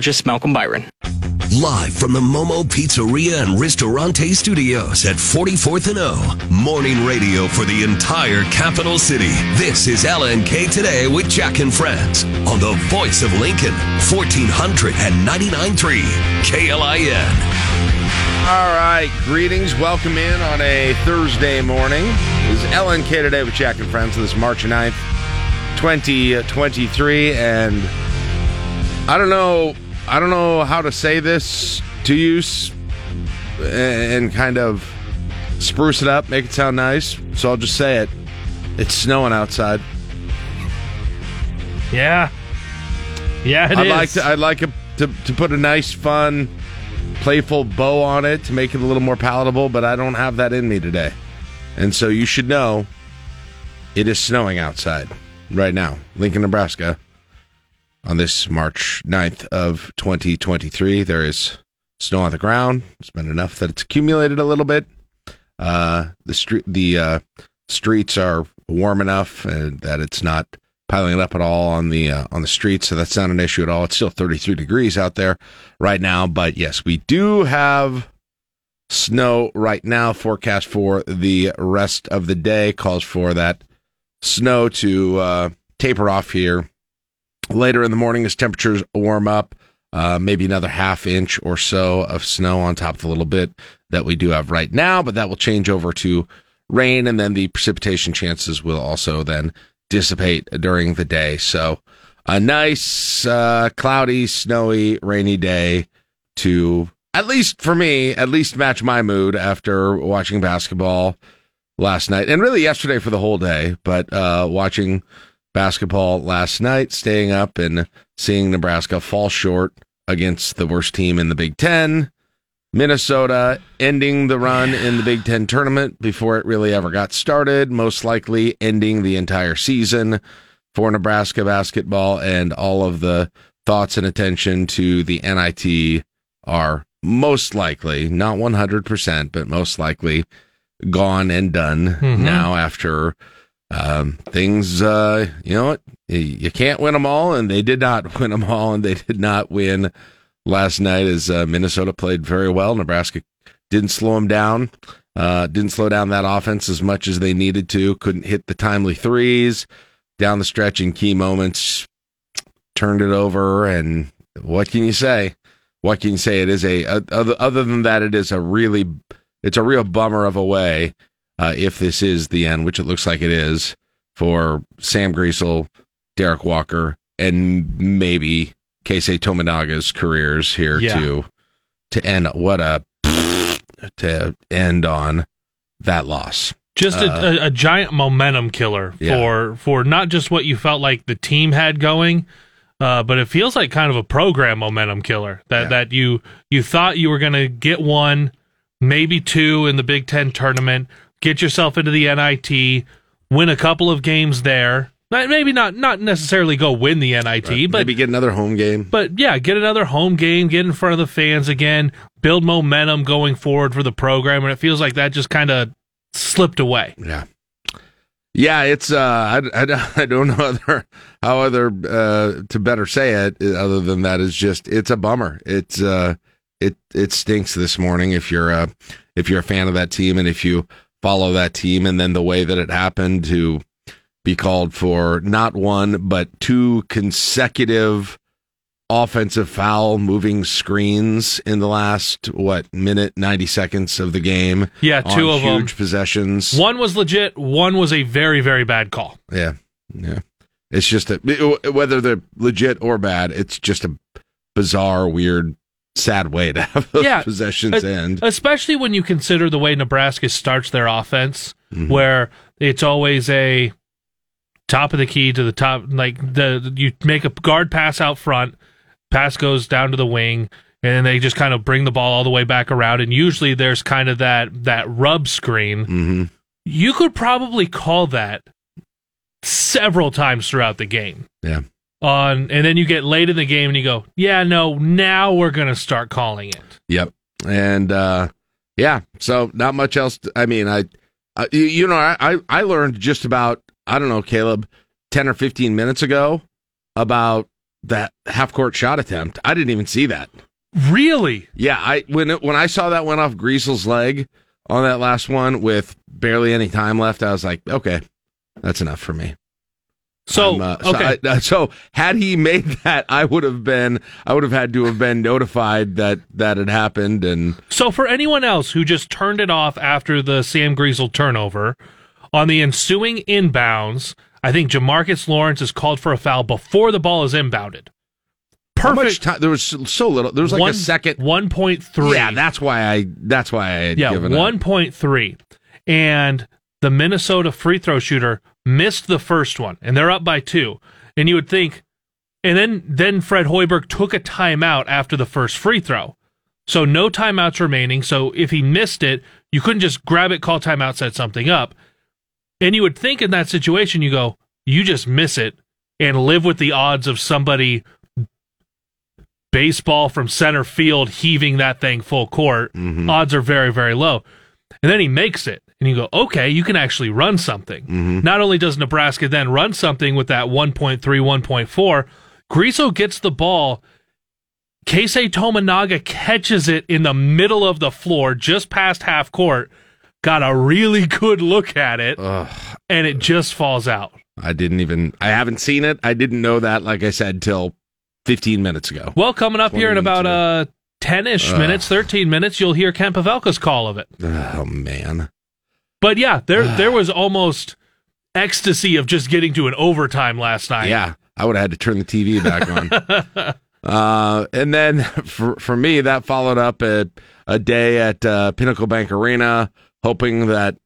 Just Malcolm Byron. Live from the Momo Pizzeria and Ristorante Studios at 44th and O. Morning radio for the entire capital city. This is LNK Today with Jack and Friends on the voice of Lincoln, 1499.3 KLIN. All right, greetings. Welcome in on a Thursday morning. This is LNK Today with Jack and Friends. This March 9th, 2023. And I don't know I don't know how to say this to you and kind of spruce it up, make it sound nice. So I'll just say it. It's snowing outside. Yeah. Yeah, it I'd is. like to I'd like a, to to put a nice fun playful bow on it to make it a little more palatable, but I don't have that in me today. And so you should know it is snowing outside right now. Lincoln, Nebraska on this March 9th of 2023. There is snow on the ground. It's been enough that it's accumulated a little bit. Uh, the street, the uh, streets are warm enough and that it's not piling up at all on the uh, on the streets, so that's not an issue at all. It's still 33 degrees out there right now, but yes, we do have snow right now. Forecast for the rest of the day calls for that snow to uh, taper off here Later in the morning, as temperatures warm up, uh, maybe another half inch or so of snow on top of the little bit that we do have right now, but that will change over to rain, and then the precipitation chances will also then dissipate during the day. So, a nice, uh, cloudy, snowy, rainy day to, at least for me, at least match my mood after watching basketball last night and really yesterday for the whole day, but uh, watching basketball last night, staying up and seeing Nebraska fall short against the worst team in the Big Ten. Minnesota ending the run in the Big Ten tournament before it really ever got started, most likely ending the entire season for Nebraska basketball, and all of the thoughts and attention to the NIT are most likely, not 100%, but most likely gone and done mm-hmm. now after um, things, uh, you know what? You can't win them all, and they did not win them all, and they did not win last night as uh, Minnesota played very well. Nebraska didn't slow them down, uh, didn't slow down that offense as much as they needed to, couldn't hit the timely threes down the stretch in key moments, turned it over, and what can you say? What can you say? It is a, other, other than that, it is a really, it's a real bummer of a way uh, if this is the end, which it looks like it is for Sam Griesel, Derek Walker, and maybe Keisei Tominaga's careers here yeah. to to end. What a to end on that loss. Just a, uh, a, a giant momentum killer yeah. for for not just what you felt like the team had going, uh, but it feels like kind of a program momentum killer that yeah. that you you thought you were going to get one, maybe two in the Big Ten tournament get yourself into the NIT, win a couple of games there. Maybe not not necessarily go win the NIT, right. but maybe get another home game. But yeah, get another home game, get in front of the fans again, build momentum going forward for the program, and it feels like that just kind of slipped away. Yeah. Yeah, it's uh, I, I, I don't know other, how other uh, to better say it other than that is just it's a bummer. It's uh, it it stinks this morning if you're a if you're a fan of that team and if you follow that team and then the way that it happened to be called for not one but two consecutive offensive foul moving screens in the last what minute 90 seconds of the game yeah two of them huge them. possessions. One was legit one was a very very bad call. Yeah yeah. It's just a whether they're legit or bad it's just a bizarre weird sad way to have those yeah, possessions end. Especially when you consider the way Nebraska starts their offense, mm-hmm. where it's always a top of the key to the top, like the you make a guard pass out front, pass goes down to the wing, and then they just kind of bring the ball all the way back around. And usually there's kind of that that rub screen. Mm-hmm. You could probably call that several times throughout the game. Yeah on and then you get late in the game and you go, "Yeah, no, now we're going to start calling it." Yep. And uh yeah, so not much else to, I mean, I uh, you, you, know, I I learned just about I don't know, Caleb, 10 or 15 minutes ago about that half court shot attempt. I didn't even see that. Really? Yeah, I when it, when I saw that went off Griesel's leg on that last one with barely any time left, I was like, okay, that's enough for me. So, uh, okay. So, I, so, had he made that, I would have been, I would have had to have been notified that that had happened. And so, for anyone else who just turned it off after the Sam Griesel turnover, on the ensuing inbounds, I think Jamarques Lawrence is called for a foul before the ball is inbounded. Perfect. time? There was so little. There was like one, a second. One point three. Yeah, that's why I. That's why I had yeah, one point three, and the Minnesota free throw shooter missed the first one, and they're up by two. And you would think, and then then Fred Hoiberg took a timeout after the first free throw, so no timeouts remaining. So if he missed it, you couldn't just grab it, call timeout, set something up. And you would think in that situation, you go, you just miss it and live with the odds of somebody baseball from center field heaving that thing full court. Mm-hmm. Odds are very, very low. And then he makes it. And you go, okay, you can actually run something. Mm-hmm. Not only does Nebraska then run something with that 1.3, 1.4, Griesel gets the ball. Keisei Tominaga catches it in the middle of the floor, just past half court. Got a really good look at it, Ugh. and it just falls out. I didn't even. I haven't seen it. I didn't know that. Like I said, till 15 minutes ago. Well, coming up here in about uh 10-ish uh, minutes, 13 minutes, you'll hear Kent Pavelka's call of it. Oh man. But yeah, there there was almost ecstasy of just getting to an overtime last night. Yeah, I would have had to turn the TV back on. uh, and then for for me, that followed up a a day at uh, Pinnacle Bank Arena, hoping that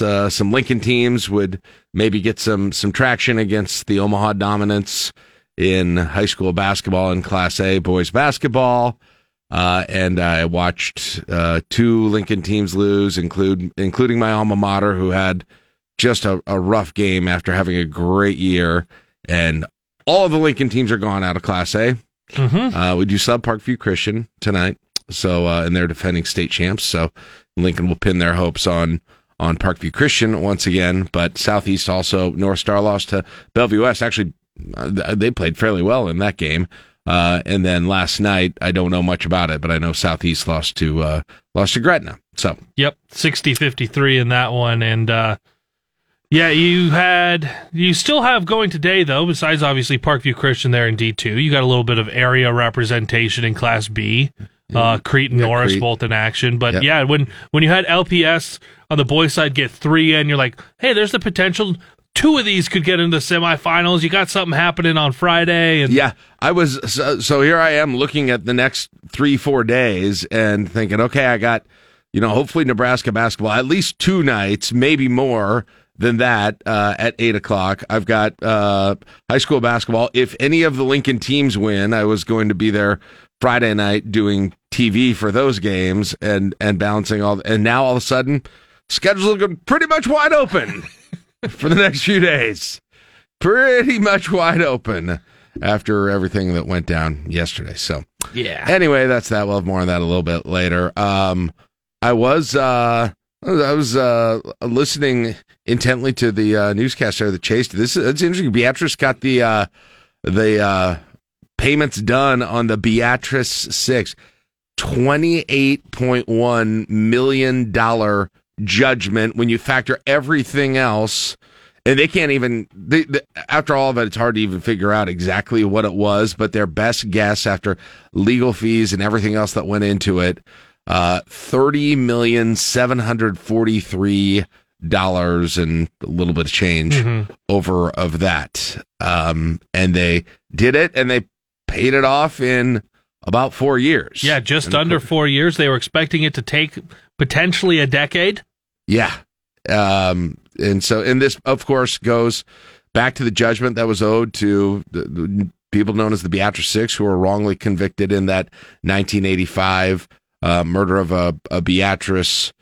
uh, some Lincoln teams would maybe get some some traction against the Omaha dominance in high school basketball and Class A boys basketball. Uh, and I watched uh, two Lincoln teams lose, include including my alma mater, who had just a, a rough game after having a great year. And all of the Lincoln teams are gone out of Class A. Mm-hmm. Uh, we do sub Parkview Christian tonight, so uh, and they're defending state champs. So Lincoln will pin their hopes on on Parkview Christian once again. But Southeast also North Star lost to Bellevue West. Actually, uh, they played fairly well in that game. Uh, and then last night, I don't know much about it, but I know Southeast lost to uh, lost to Gretna. So yep, 60-53 in that one, and uh, yeah, you had you still have going today though. Besides obviously Parkview Christian there in D two, you got a little bit of area representation in Class B. Uh, Crete and yeah, Norris Crete. both in action, but yep. yeah, when when you had LPS on the boys' side get three, and you're like, hey, there's the potential two of these could get into the semifinals. You got something happening on Friday, and yeah, I was so, so, here. I am looking at the next three four days and thinking, okay, I got you know hopefully Nebraska basketball at least two nights, maybe more than that uh, at eight o'clock. I've got uh, high school basketball. If any of the Lincoln teams win, I was going to be there Friday night doing TV for those games and and balancing all. And now all of a sudden, schedule's looking pretty much wide open. For the next few days. Pretty much wide open after everything that went down yesterday. So, yeah. Anyway, that's that. We'll have more on that a little bit later. Um, I was uh, I was uh, listening intently to the uh, newscaster that chased this. It's interesting. Beatrice got the uh, the uh, payments done on the Beatrice Six. $28.1 million judgment when you factor everything else and they can't even they, they, after all of it it's hard to even figure out exactly what it was but their best guess after legal fees and everything else that went into it uh 30 million 743 dollars and a little bit of change mm-hmm. over of that. Um and they did it and they paid it off in about four years. Yeah just and under four years. They were expecting it to take potentially a decade. Yeah. Um, and so, and this, of course, goes back to the judgment that was owed to the, the people known as the Beatrice Six, who were wrongly convicted in that 1985 uh, murder of a, a Beatrice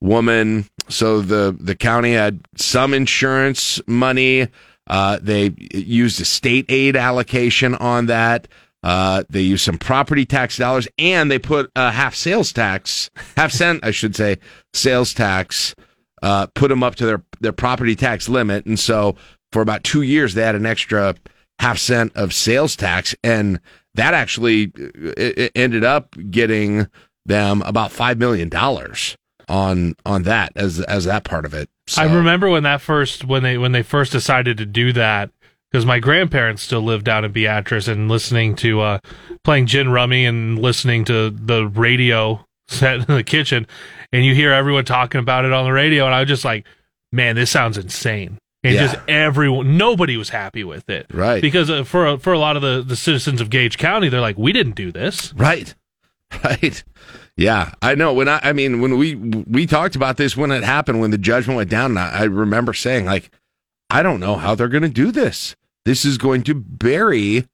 woman. So the the county had some insurance money. Uh, they used a state aid allocation on that. Uh, they use some property tax dollars and they put a half sales tax, half cent, I should say, sales tax, uh, put them up to their, their property tax limit. And so for about two years, they had an extra half cent of sales tax, and that actually it ended up getting them about five million dollars on on that as as that part of it. So. I remember when that first when they when they first decided to do that because my grandparents still live down in Beatrice and listening to uh playing gin rummy and listening to the radio set in the kitchen. And you hear everyone talking about it on the radio and I was just like man this sounds insane. And yeah. just everyone nobody was happy with it. Right. Because uh, for for a lot of the the citizens of Gage County they're like we didn't do this. Right. Right. Yeah I know. When I I mean when we we talked about this when it happened when the judgment went down I, I remember saying like I don't know how they're going to do this this is going to bury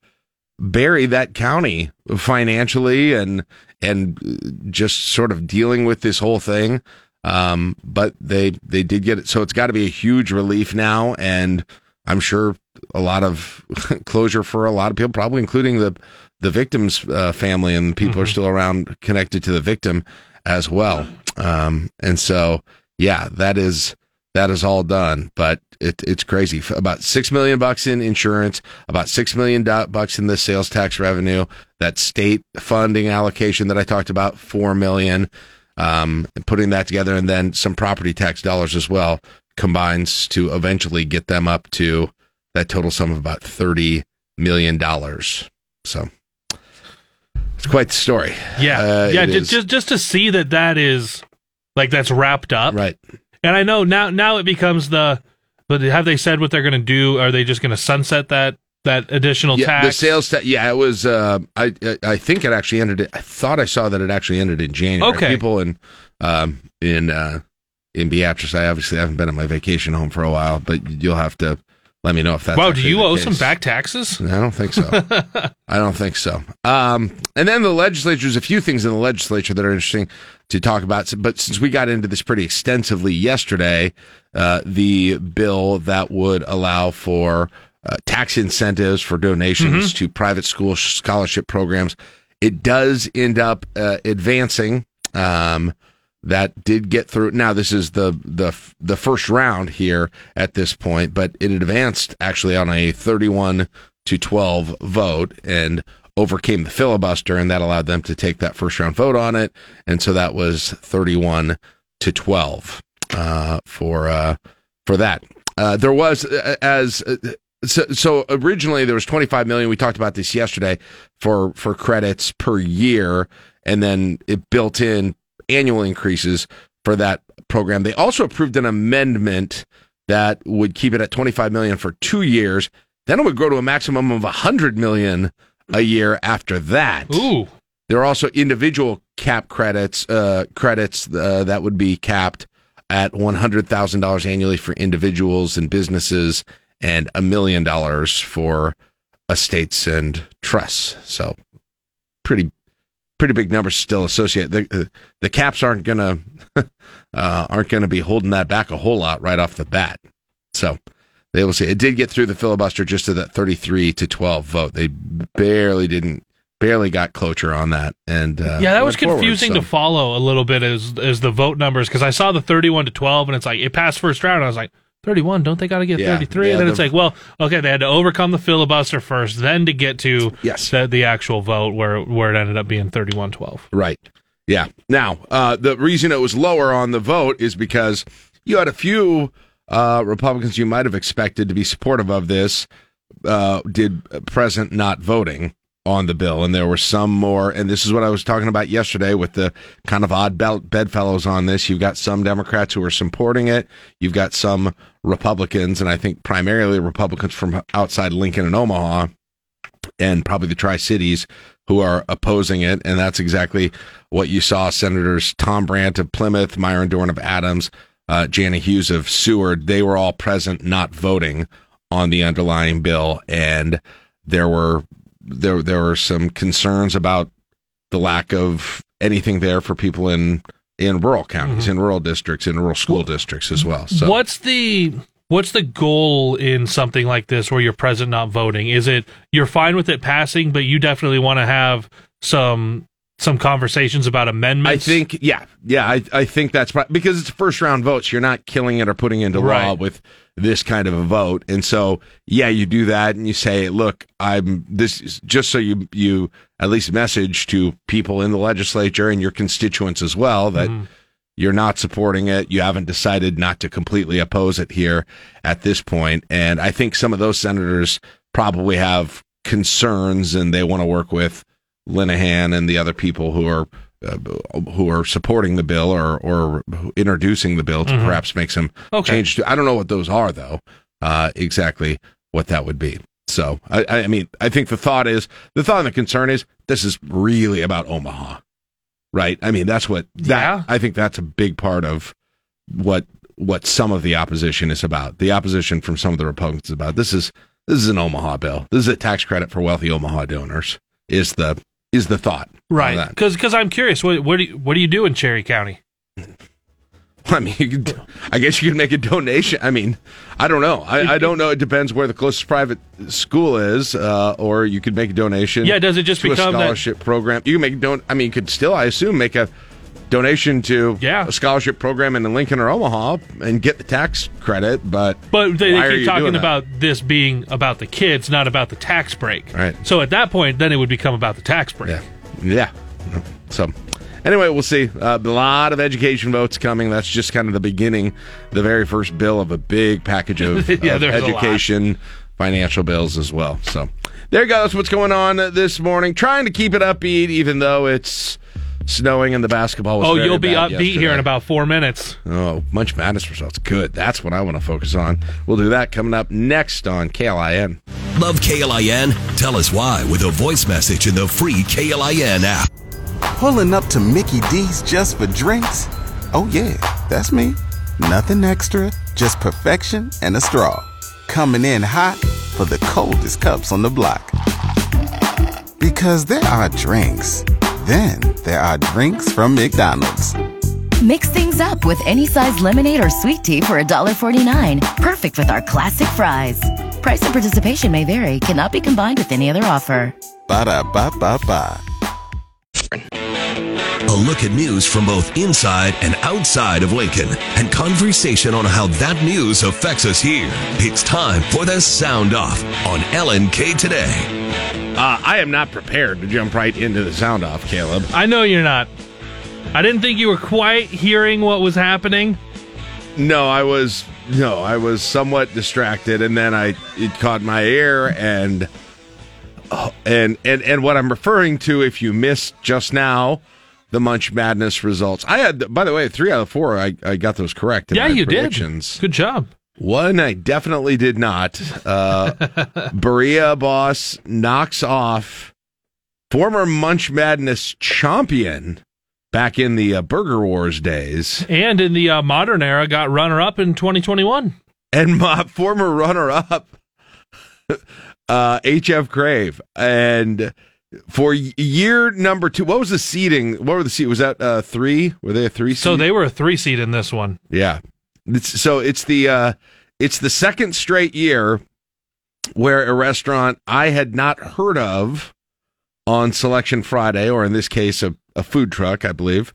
bury that county financially and and just sort of dealing with this whole thing um, but they they did get it, so it's got to be a huge relief now, and I'm sure a lot of closure for a lot of people, probably including the the victim's uh, family and people mm-hmm. are still around connected to the victim as well. Um, and so, yeah, that is that is all done, but it, it's crazy. About six million bucks in insurance, about six million bucks in the sales tax revenue, that state funding allocation that I talked about, four million um, putting that together, and then some property tax dollars as well combines to eventually get them up to that total sum of about thirty million dollars. So it's quite the story. Yeah, uh, yeah. Just, just just to see that that is like that's wrapped up, right? And I know now now it becomes the. But have they said what they're going to do? Are they just going to sunset that that additional yeah, tax. The sales tax. Yeah, it was. Uh, I I think it actually ended. I thought I saw that it actually ended in January. Okay. People in um, in uh, in Beatrice. I obviously haven't been at my vacation home for a while, but you'll have to let me know if that's. Wow, do you owe case. some back taxes? I don't think so. I don't think so. Um, and then the legislature. There's a few things in the legislature that are interesting to talk about. But since we got into this pretty extensively yesterday, uh, the bill that would allow for uh, tax incentives for donations mm-hmm. to private school scholarship programs. It does end up uh, advancing. Um, that did get through. Now this is the the the first round here at this point, but it advanced actually on a 31 to 12 vote and overcame the filibuster, and that allowed them to take that first round vote on it. And so that was 31 to 12 uh, for uh, for that. Uh, there was uh, as uh, so, so originally there was 25 million. We talked about this yesterday for for credits per year, and then it built in annual increases for that program. They also approved an amendment that would keep it at 25 million for two years. Then it would grow to a maximum of 100 million a year after that. Ooh. There are also individual cap credits, uh, credits uh, that would be capped at $100,000 annually for individuals and businesses and a million dollars for estates and trusts. So pretty pretty big numbers still associated. The the caps aren't gonna uh, aren't gonna be holding that back a whole lot right off the bat. So they will see. It did get through the filibuster just to that thirty three to twelve vote. They barely didn't barely got cloture on that and uh, yeah that was confusing forward, so. to follow a little bit as as the vote numbers because i saw the 31 to 12 and it's like it passed first round i was like 31 don't they got to get yeah, 33 yeah, and then it's like well okay they had to overcome the filibuster first then to get to yes. the, the actual vote where where it ended up being 31-12 right. Yeah. Now uh, the reason it was lower on the vote is because you had a few uh, republicans you might have expected to be supportive of this uh, did present not voting on the bill, and there were some more. And this is what I was talking about yesterday with the kind of odd bedfellows on this. You've got some Democrats who are supporting it. You've got some Republicans, and I think primarily Republicans from outside Lincoln and Omaha, and probably the Tri Cities who are opposing it. And that's exactly what you saw. Senators Tom Brandt of Plymouth, Myron Dorn of Adams, uh, Jana Hughes of Seward, they were all present, not voting on the underlying bill. And there were there there were some concerns about the lack of anything there for people in in rural counties, mm-hmm. in rural districts, in rural school districts as well. So what's the what's the goal in something like this where you're present not voting? Is it you're fine with it passing, but you definitely want to have some some conversations about amendments. I think, yeah, yeah, I, I think that's because it's first round votes. You're not killing it or putting it into Right. law with this kind of a vote, and so yeah, you do that and you say, look, I'm this is just so you you at least message to people in the legislature and your constituents as well that. Mm-hmm. You're not supporting it. You haven't decided not to completely oppose it here at this point. And I think some of those senators probably have concerns and they want to work with Linehan and the other people who are uh, who are supporting the bill or or introducing the bill to perhaps make some Okay. change to. I don't know what those are though. Uh, exactly what that would be. So I, I mean, I think the thought is the thought and the concern is this is really about Omaha, right? I mean, that's what that Yeah. I think that's a big part of what what some of the opposition is about. The opposition from some of the Republicans is about this is this is an Omaha bill. This is a tax credit for wealthy Omaha donors. Is the is the thought right that. because I'm curious. What what do you, what do you do in Cherry County? I mean, you could, I guess you could make a donation. I mean, I don't know. I, I don't know. It depends where the closest private school is, uh, or you could make a donation. Yeah, does it just to a become that- scholarship program? You can make don. I mean, you could still, I assume, make a donation to Yeah. a scholarship program in Lincoln or Omaha and get the tax credit. But But they, they keep talking about this being about the kids, not about the tax break. Right. So at that point, then it would become about the tax break. Yeah. Yeah. So, anyway, we'll see. Uh, a lot of education votes coming. That's just kind of the beginning, the very first bill of a big package of, Yeah, of there's a lot. education, financial bills as well. So, there you go. That's what's going on this morning. Trying to keep it upbeat, even though it's snowing and the basketball was Oh, very you'll be bad upbeat here in about four minutes. Oh, Munch Madness results. Good. That's what I want to focus on. We'll do that coming up next on KLIN. Love KLIN? Tell us why with a voice message in the free KLIN app. Pulling up to Mickey D's just for drinks? Oh, yeah, that's me. Nothing extra, just perfection and a straw. Coming in hot for the coldest cups on the block. Because there are drinks, then there are drinks from McDonald's. Mix things up with any size lemonade or sweet tea for $1.49. Perfect with our classic fries. Price and participation may vary, cannot be combined with any other offer. Ba da ba ba ba. A look at news from both inside and outside of Lincoln and conversation on how that news affects us here. It's time for the Sound Off on LNK Today. Uh, I am not prepared to jump right into the sound off, Caleb. I know you're not. I didn't think you were quite hearing what was happening. No, I was no, I was somewhat distracted, and then I it caught my ear, and oh, and and and what I'm referring to, if you missed just now, the Munch Madness results. I had, by the way, three out of four. I, I got those correct. In yeah, you did. Good job. One I definitely did not. Uh, Birria boss knocks off former Munch Madness champion back in the uh, Burger Wars days. And in the uh, modern era, got runner up in 2021. and my former runner-up, uh, HF Crave, and for year number two, what was the seating? What were the seat? Was that uh, three? Were they a three? So they were a three seed in this one. yeah. It's, so it's the uh, it's the second straight year where a restaurant I had not heard of on Selection Friday, or in this case, a, a food truck, I believe.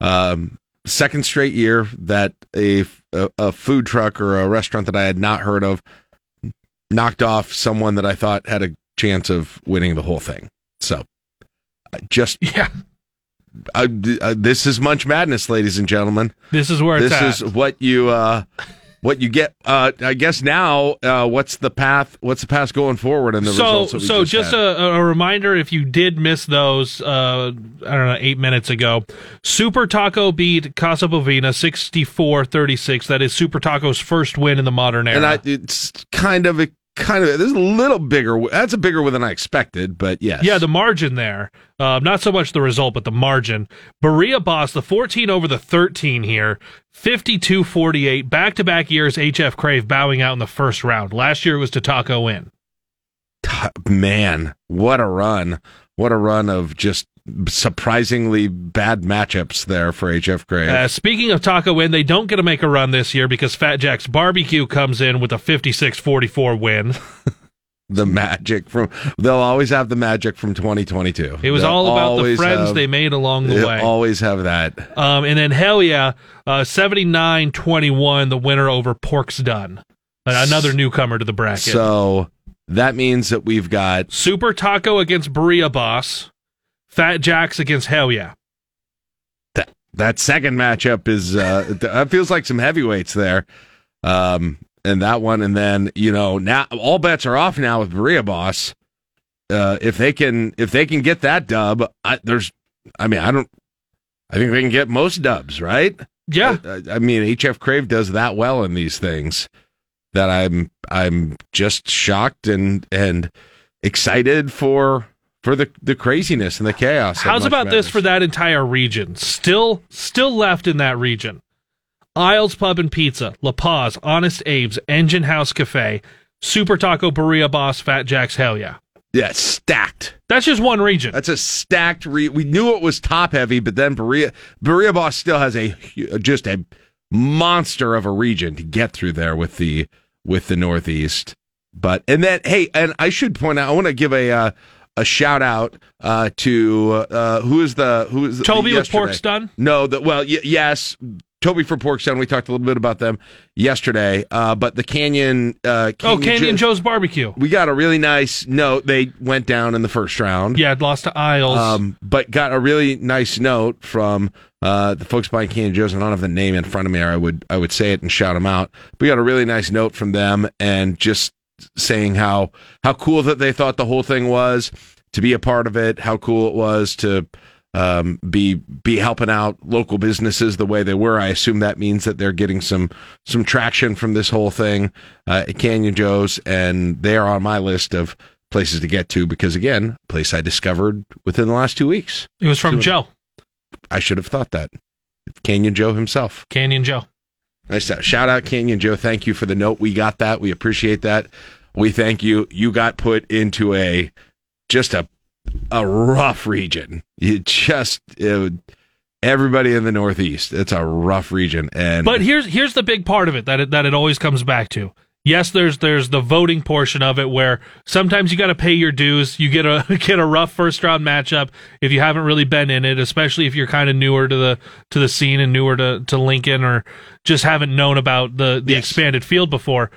Um, second straight year that a, a a food truck or a restaurant that I had not heard of knocked off someone that I thought had a chance of winning the whole thing. So, just Yeah. Uh, uh, this is Munch Madness, ladies and gentlemen. This is where it's This at. is what you uh, what you get. Uh, I guess now, uh, what's the path? What's the path going forward? And the so results. So just, just a, a reminder if you did miss those uh i don't know eight minutes ago super taco beat casa bovina 64-36 that is super taco's first win in the modern era and I, it's kind of a kind of there's a little bigger. That's a bigger one than I expected, but yes, yeah, the margin there. Uh, not so much the result, but the margin. Birria Boss, the 14 over the 13 here, 52 48. Back to back years, HF Crave bowing out in the first round. Last year it was to Taco Inn. man, what a run! What a run of just surprisingly bad matchups there for HF Crave. Uh, speaking of Taco win, they don't get to make a run this year because Fat Jack's Barbecue comes in with a 56 44 win. the magic from. They'll always have the magic from 2022. It was They'll all about the friends have- they made along the way. Always have that. Um, and then hell yeah, uh, 79-21, the winner over Pork's Done. Another newcomer to the bracket. So that means that we've got Super Taco against Birria Boss. Fat Jacks against Hell Yeah. that that second matchup is uh that feels like some heavyweights there. Um and that one and then, you know, now all bets are off now with Birria Boss. Uh if they can if they can get that dub, I, there's I mean, I don't I think they can get most dubs, right? Yeah. I, I mean, HF Crave does that well in these things that I'm I'm just shocked and and excited for for the the craziness and the chaos. How's about this for that entire region? Still, still left in that region. Isles Pub and Pizza, La Paz, Honest Abe's, Engine House Cafe, Super Taco Birria Boss, Fat Jack's Hell Yeah. Yeah, stacked. That's just one region. That's a stacked. Re- we knew it was top heavy, but then Birria Birria Boss still has a just a monster of a region to get through there with the with the Northeast. But and then hey, and I should point out, I want to give a uh, a shout out uh, to uh, who is the who is Toby with yesterday? Pork's Done? No, the well, y- yes, Toby for Pork's Done. We talked a little bit about them yesterday, uh, but the Canyon. Uh, oh, Canyon Jo- Joe's Barbecue. we got a really nice note. They went down in the first round. Yeah, lost to Isles. Um, but got a really nice note from uh, the folks buying Canyon Joe's. And I don't have the name in front of me, or I would I would say it and shout them out. We got a really nice note from them, and just saying how how cool that they thought the whole thing was to be a part of it. How cool it was to um, be be helping out local businesses the way they were. I assume that means that they're getting some some traction from this whole thing uh, at Canyon Joe's, and they are on my list of places to get to because again, place I discovered within the last two weeks. it was from Joe, I should have thought that. Canyon Joe himself. Canyon Joe. Nice shout- shout out Canyon Joe. Thank you for the note. We got that. We appreciate that. We thank you. You got put into a just a a rough region. You just it, everybody in the Northeast. It's a rough region, and But here's here's the big part of it that it, that it always comes back to. Yes, there's there's the voting portion of it where sometimes you got to pay your dues. You get a get a rough first round matchup if you haven't really been in it, especially if you're kind of newer to the to the scene and newer to, to Lincoln or just haven't known about the the Yes. expanded field before.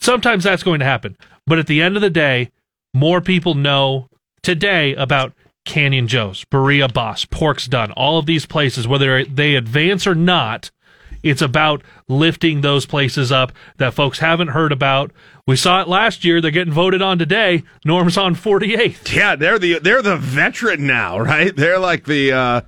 Sometimes that's going to happen. But at the end of the day, more people know today about Canyon Joe's, Birria Boss, Pork's Done, all of these places, whether they advance or not, it's about lifting those places up that folks haven't heard about. We saw it last year. They're getting voted on today. Norm's on 48th. yeah, they're the they're the veteran now, right? They're like the uh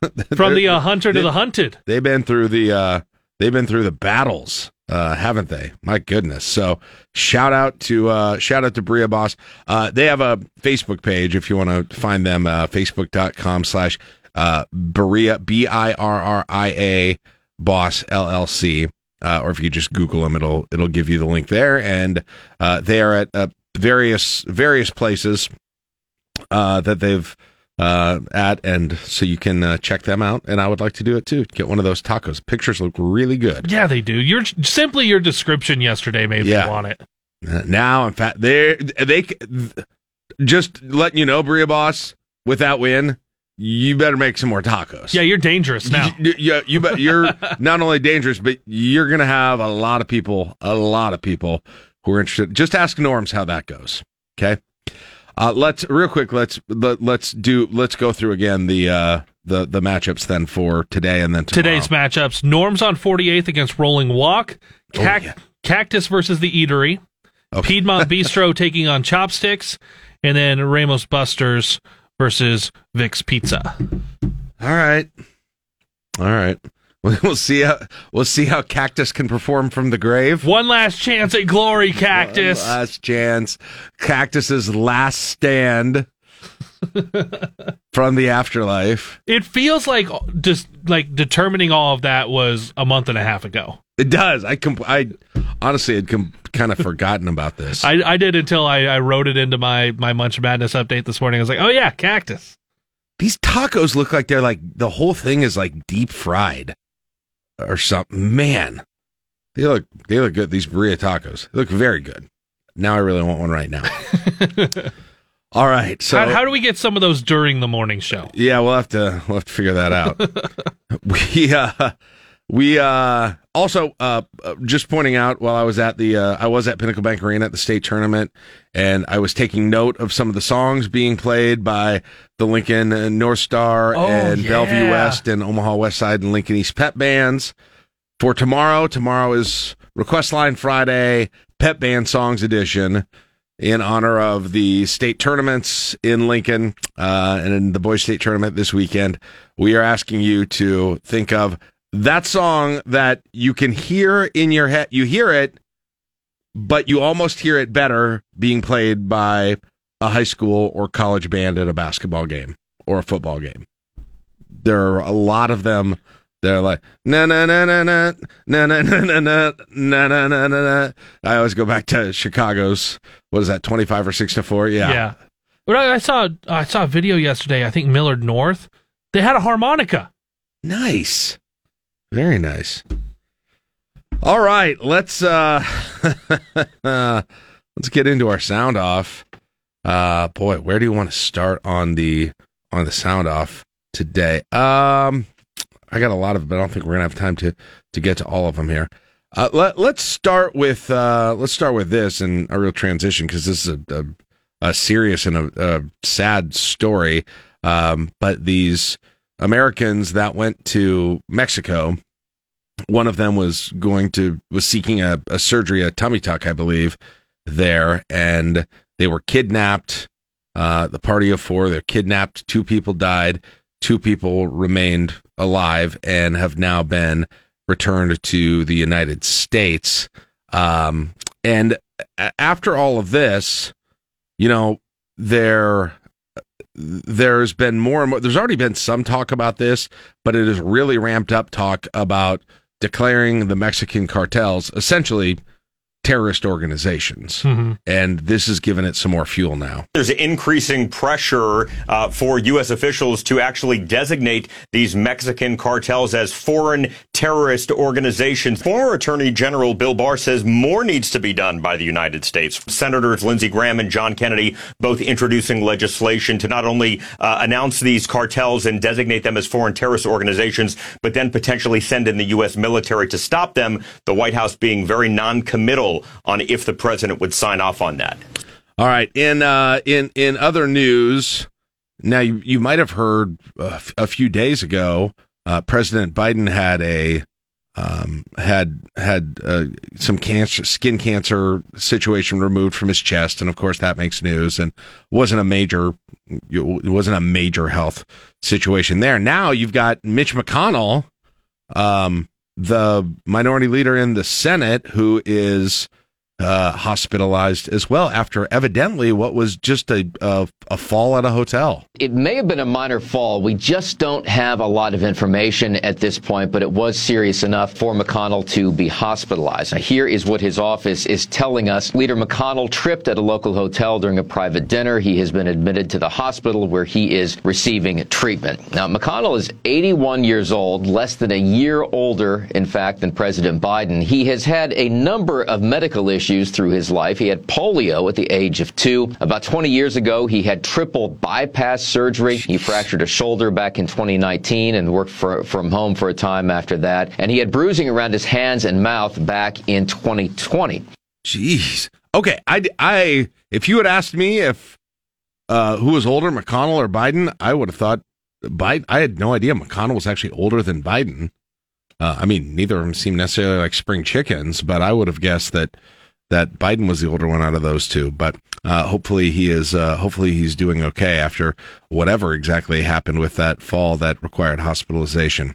From the uh, hunter to the hunted. they've been through the uh they've been through the battles uh haven't they my goodness so shout out to uh shout out to birria boss uh they have a facebook page if you want to find them uh facebook.com slash uh birria b-i-r-r-i-a boss llc uh, or if you just google them it'll it'll give you the link there and uh they are at uh, various various places uh that they've uh, at, and so you can uh, check them out. And I would like to do it too. Get one of those tacos. Pictures look really good. Yeah, they do. Your simply your description yesterday made Yeah. me want it. Now, in fact, they they just letting you know, Birria Boss, with that win, you better make some more tacos. Yeah, you're dangerous now. You, you, you bet you're not only dangerous, but you're going to have a lot of people, a lot of people who are interested. Just ask Norms how that goes. Okay. Uh, let's real quick. Let's let, let's do. Let's go through again the uh, the the matchups then for today and then tomorrow. Today's matchups: Norm's on 48th against Rolling Walk, Cac- Oh, yeah. Cactus versus the Eatery, Piedmont Bistro taking on Chopsticks, and then Ramos Busters versus Vic's Pizza. All right. All right. We'll see how we'll see how Cactus can perform from the grave. One last chance at glory, Cactus. Last chance. Cactus's last stand from the afterlife. It feels like just like determining all of that was a month and a half ago. It does. I com- I honestly had com- kind of forgotten about this. I, I did until I, I wrote it into my my Munch Madness update this morning. I was like, oh yeah, Cactus. These tacos look like they're like the whole thing is like deep fried or something. Man, they look they look good. These burrito tacos they look very good. now I really want one right now. All right. So how, how, do we get some of those during the morning show? Yeah, we'll have to we'll have to figure that out. we uh we uh also uh just pointing out while I was at the uh I was at Pinnacle Bank Arena at the state tournament and I was taking note of some of the songs being played by the Lincoln North Star oh, and yeah. Bellevue West and Omaha West Side and Lincoln East pep bands for tomorrow. Tomorrow is Request Line Friday, Pep Band Songs Edition in honor of the state tournaments in Lincoln uh, and in the boys state tournament this weekend. We are asking you to think of that song that you can hear in your head. You hear it, but you almost hear it better being played by a high school or college band at a basketball game or a football game. There are a lot of them they're like na na na na na na na na na na na na na na. I always go back to Chicago's. What is that? Twenty five or six to four? Yeah. Yeah. But I, I saw I saw a video yesterday. I think Millard North. They had a harmonica. Nice. Very nice. All right, let's uh let's get into our sound off. Uh boy, where do you want to start on the on the sound off today? Um I got a lot of them, but I don't think we're gonna have time to to get to all of them here. Uh, let Let's start with uh, let's start with this and a real transition because this is a, a, a, serious and a, a sad story. Um, but these Americans that went to Mexico, one of them was going to was seeking a, a surgery, a tummy tuck, I believe, there, and they were kidnapped. Uh, the party of four, they're kidnapped. Two people died. Two people remained alive and have now been returned to the United States. Um, and after all of this, you know, there there's been more and more there's already been some talk about this, but it has really ramped up talk about declaring the Mexican cartels essentially terrorist organizations. Mm-hmm. And this has given it some more fuel now. There's increasing pressure uh, for U.S. officials to actually designate these Mexican cartels as foreign terrorist organizations. Former Attorney General Bill Barr says more needs to be done by the United States. Senators Lindsey Graham and John Kennedy both introducing legislation to not only uh, announce these cartels and designate them as foreign terrorist organizations, but then potentially send in the U.S. military to stop them. The White House being very non-committal on if the president would sign off on that. All right. In uh, in in other news, now you, you might have heard a few days ago, uh, President Biden had a um, had had uh, some cancer, skin cancer situation removed from his chest, and of course that makes news. And wasn't a major, it wasn't a major health situation there. Now you've got Mitch McConnell, um, the minority leader in the Senate who is uh, hospitalized as well after evidently what was just a, a, a fall at a hotel. It may have been a minor fall. We just don't have a lot of information at this point, but it was serious enough for McConnell to be hospitalized. Now, here is what his office is telling us. Leader McConnell tripped at a local hotel during a private dinner. He has been admitted to the hospital where he is receiving treatment. Now, McConnell is 81 years old, less than a year older, in fact, than President Biden. He has had a number of medical issues issues through his life. He had polio at the age of two. About 20 years ago, he had triple bypass surgery. He fractured a shoulder back in 2019 and worked for, from home for a time after that. And he had bruising around his hands and mouth back in 2020. Jeez. Okay. I, I, if you had asked me if, uh, who was older, McConnell or Biden, I would have thought Biden. I had no idea McConnell was actually older than Biden. Uh, I mean, neither of them seem necessarily like spring chickens, but I would have guessed that that Biden was the older one out of those two. But uh, hopefully he is. Uh, hopefully he's doing okay after whatever exactly happened with that fall that required hospitalization.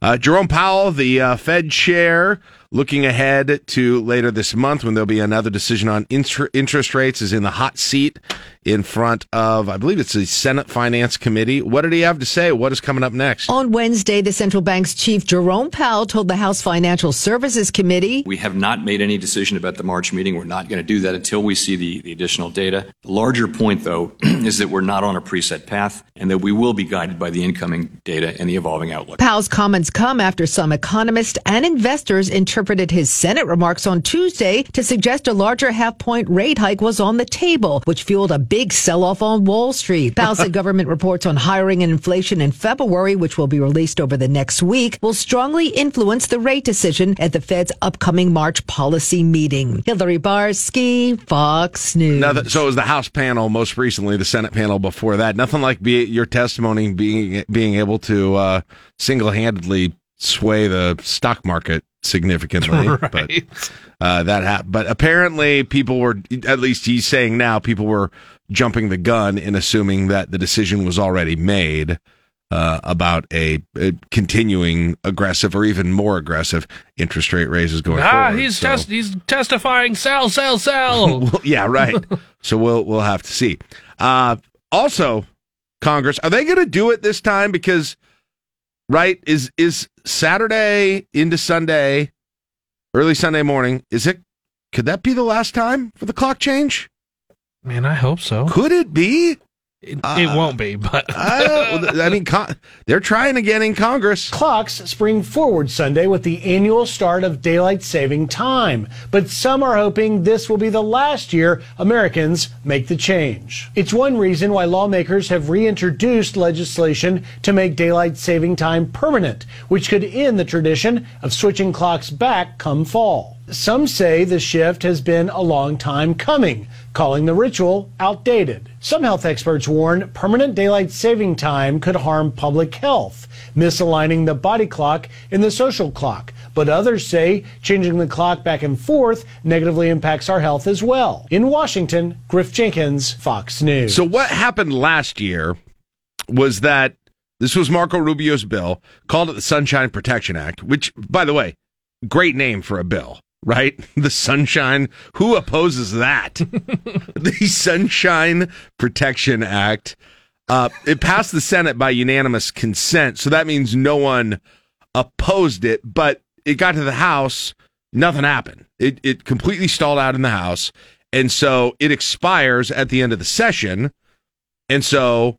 Uh, Jerome Powell, the uh, Fed chair, looking ahead to later this month when there'll be another decision on interest rates, is in the hot seat in front of, I believe it's the Senate Finance Committee. What did he have to say? What is coming up next? On Wednesday, the central bank's chief, Jerome Powell, told the House Financial Services Committee We have not made any decision about the March meeting. We're not going to do that until we see the, the additional data. The larger point, though, is that we're not on a preset path and that we will be guided by the incoming data and the evolving outlook. Powell's comments come after some economists and investors interpret interpreted his Senate remarks on Tuesday to suggest a larger half point rate hike was on the table, which fueled a big sell off on Wall Street. Powell said government reports on hiring and inflation in February, which will be released over the next week, will strongly influence the rate decision at the Fed's upcoming March policy meeting. Hillary Barsky, Fox News. Now, so it was the House panel most recently, the Senate panel before that. Nothing like be, your testimony being being able to uh, single handedly sway the stock market significantly. Right. But uh, that happened. But apparently, people were at least he's saying now people were jumping the gun in assuming that the decision was already made. Uh, about a, a continuing aggressive or even more aggressive interest rate raises going ah, forward. he's So- test, he's testifying. Sell, sell, sell. well, yeah, right. so we'll we'll have to see. Uh, also, Congress are they going to do it this time? Because right is is Saturday into Sunday, early Sunday morning. Is it? Could that be the last time for the clock change? Man, I hope so. Could it be? It, uh, it won't be, but I, I mean, con- they're trying again in Congress. Clocks spring forward Sunday with the annual start of daylight saving time, but some are hoping this will be the last year Americans make the change. It's one reason why lawmakers have reintroduced legislation to make daylight saving time permanent, which could end the tradition of switching clocks back come fall. Some say the shift has been a long time coming, calling the ritual outdated. Some health experts warn permanent daylight saving time could harm public health, misaligning the body clock and the social clock. But others say changing the clock back and forth negatively impacts our health as well. In Washington, Griff Jenkins, Fox News. So what happened last year was that this was Marco Rubio's bill, called it the Sunshine Protection Act, which, by the way, great name for a bill, right? The Sunshine. Who opposes that? the Sunshine Protection Act. Uh, it passed the Senate by unanimous consent, so that means no one opposed it. But it got to the House, nothing happened. It it completely stalled out in the House, and so it expires at the end of the session, and so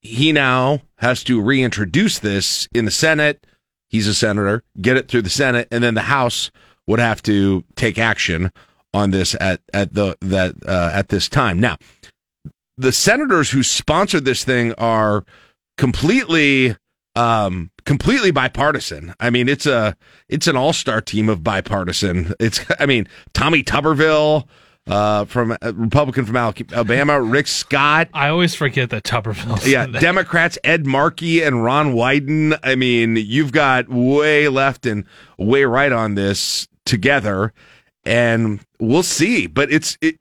he now has to reintroduce this in the Senate. He's a senator, get it through the Senate, and then the House would have to take action on this at at the that uh, at this time. Now, the senators who sponsored this thing are completely um completely bipartisan. I mean, it's a it's an all-star team of bipartisan. It's I mean, Tommy Tuberville uh from uh, Republican from Alabama, Rick Scott, I always forget that Tuberville. yeah, Democrats Ed Markey and Ron Wyden. I mean, you've got way left and way right on this together, and we'll see. But it's it.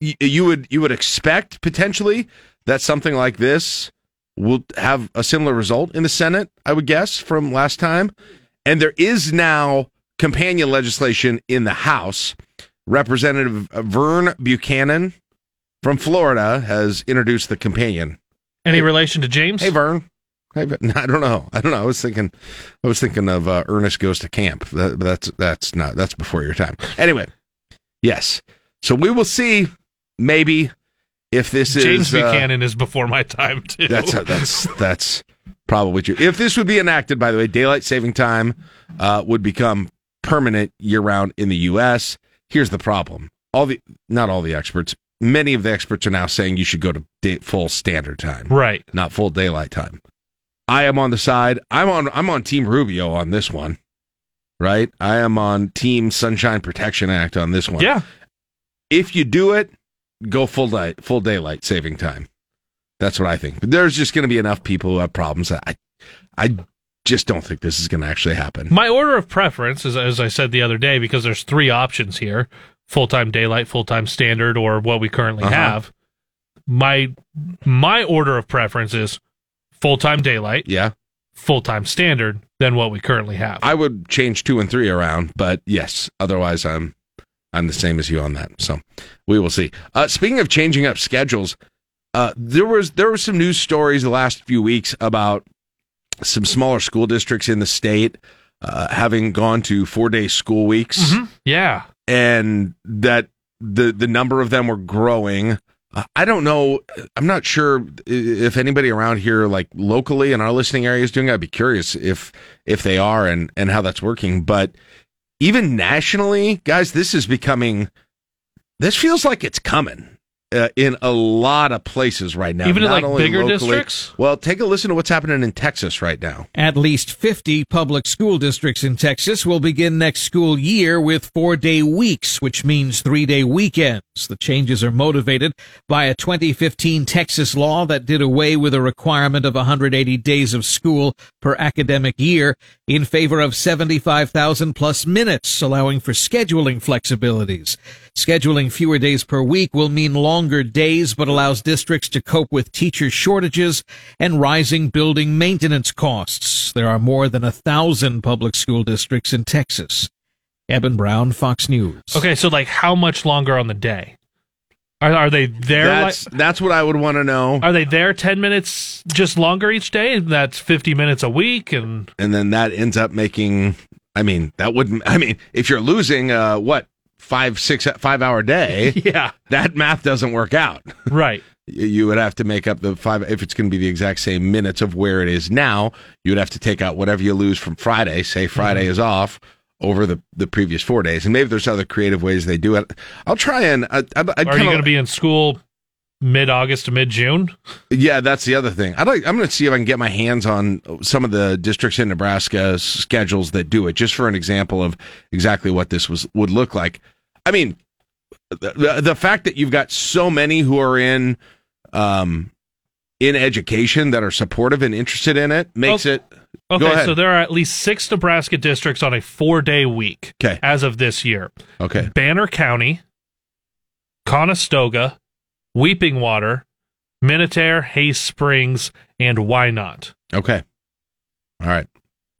You would you would expect potentially that something like this will have a similar result in the Senate. I would guess from last time, and there is now companion legislation in the House. Representative Vern Buchanan from Florida has introduced the companion Any relation to James? Hey, Vern. Vern. I don't know. I don't know. I was thinking, I was thinking of uh, Ernest goes to camp. That, but that's that's not that's before your time. Anyway, yes. So we will see. Maybe if this James is uh, Buchanan is before my time too. that's that's that's probably true. If this would be enacted, by the way, daylight saving time uh, would become permanent year round in the U.S. Here's the problem: all the not all the experts, many of the experts are now saying you should go to day, full standard time, right. not full daylight time. I am on the side. I'm on. I'm on Team Rubio on this one. Right. I am on Team Sunshine Protection Act on this one. Yeah. If you do it, go full day, full daylight saving time. That's what I think. But there's just going to be enough people who have problems. that I, I just don't think this is going to actually happen. My order of preference is, as I said the other day, because there's three options here: full time daylight, full time standard, or what we currently Uh-huh. have. My my order of preference is full time daylight, Yeah, full time standard, than what we currently have. I would change two and three around, but yes, otherwise I'm I'm the same as you on that. So we will see. Uh, speaking of changing up schedules, uh, there was there were some news stories the last few weeks about some smaller school districts in the state uh, having gone to four day school weeks, yeah, and that the the number of them were growing. I don't know. I'm not sure if anybody around here, like locally in our listening area, is doing. I'd be curious if if they are and and how that's working. But even nationally, guys, this is becoming. This feels like it's coming. Uh, in a lot of places right now. Even in like only bigger locally- districts? Well, take a listen to what's happening in Texas right now. At least 50 public school districts in Texas will begin next school year with four day weeks, which means three day weekends. The changes are motivated by a 2015 Texas law that did away with a requirement of 180 days of school per academic year in favor of 75,000 plus minutes, allowing for scheduling flexibilities. Scheduling fewer days per week will mean longer days, but allows districts to cope with teacher shortages and rising building maintenance costs. There are more than a thousand public school districts in Texas. Eben Brown, Fox News. Okay, so like how much longer on the day? Are, are they there? That's like, that's what I would want to know. are they there ten minutes just longer each day? That's fifty minutes a week, and and then that ends up making. I mean, that wouldn't. I mean, if you're losing, uh, what five, six, five hour day, yeah, that math doesn't work out. right. You you would have to make up the five if it's going to be the exact same minutes of where it is now. You would have to take out whatever you lose from Friday. Say Friday mm-hmm. is off over the the previous four days, and maybe there's other creative ways they do it. I'll try and. Uh, I, I, I'd Are you kinda- going to be in school mid August to mid June? Yeah, that's the other thing. I'd like, I'm going to see if I can get my hands on some of the districts in Nebraska schedules that do it, just for an example of exactly what this was would look like. I mean, the, the, fact that you've got so many who are in um, in education that are supportive and interested in it makes it. Okay, so there are at least six Nebraska districts on a four day week Okay. as of this year. Okay. Banner County, Conestoga, Weeping Water, Minatare, Hay Springs, and Wynot? Okay. All right.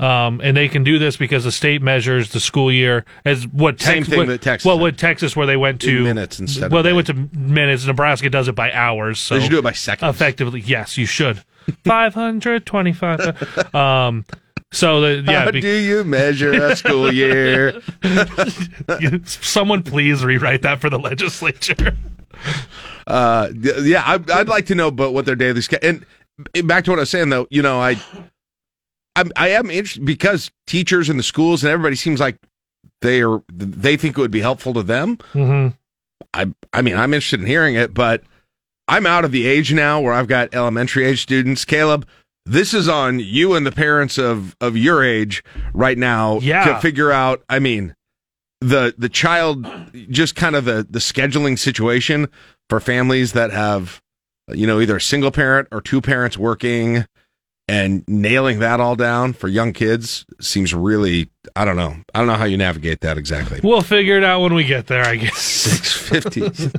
Um, and they can do this because the state measures the school year as what Same thing what- that Texas Well, what Texas where they went In to minutes instead of Well, they went to minutes. Nebraska does it by hours. So They should do it by seconds. Effectively, yes, you should. Five hundred twenty-five. um. So the yeah. How be- do you measure a school year? someone please rewrite that for the legislature. Uh, yeah, I, I'd like to know, but what their daily schedule. And back to what I was saying, though, you know, I, I'm, I am interested because teachers and the schools and everybody seems like they are they think it would be helpful to them. Mm-hmm. I, I mean, I'm interested in hearing it, but I'm out of the age now where I've got elementary age students. Caleb, this is on you and the parents of of your age right now Yeah. to figure out. I mean, the the child, just kind of the the scheduling situation for families that have, you know, either a single parent or two parents working. And nailing that all down for young kids seems really, I don't know. I don't know how you navigate that exactly. We'll figure it out when we get there, I guess. 650.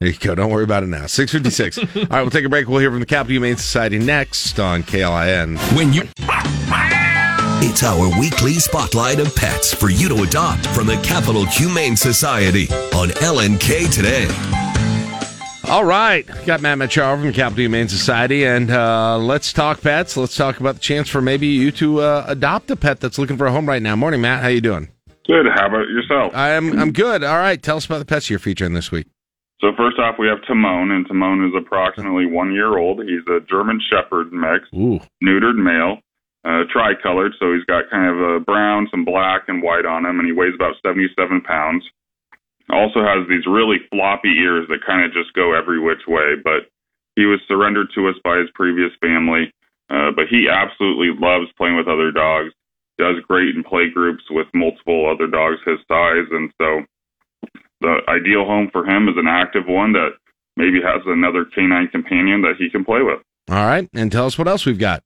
there you go. Don't worry about it now. 656. All right, we'll take a break. We'll hear from the Capital Humane Society next on KLIN. When you. It's our weekly spotlight of pets for you to adopt from the Capital Humane Society on LNK today. All right. Got Matt Macharo from the Capital Humane Society, and uh, let's talk pets. Let's talk about the chance for maybe you to uh, adopt a pet that's looking for a home right now. Morning, Matt. How you doing? Good. How about yourself? I'm I'm good. All right. Tell us about the pets you're featuring this week. So first off, we have Timon, and Timon is approximately one year old. He's a German Shepherd mix, Ooh. neutered male, uh, tricolored. So he's got kind of a brown, some black, and white on him, and he weighs about 77 pounds. Also has these really floppy ears that kind of just go every which way. But he was surrendered to us by his previous family. Uh, but he absolutely loves playing with other dogs. Does great in play groups with multiple other dogs his size, and so the ideal home for him is an active one that maybe has another canine companion that he can play with. All right. And tell us what else we've got.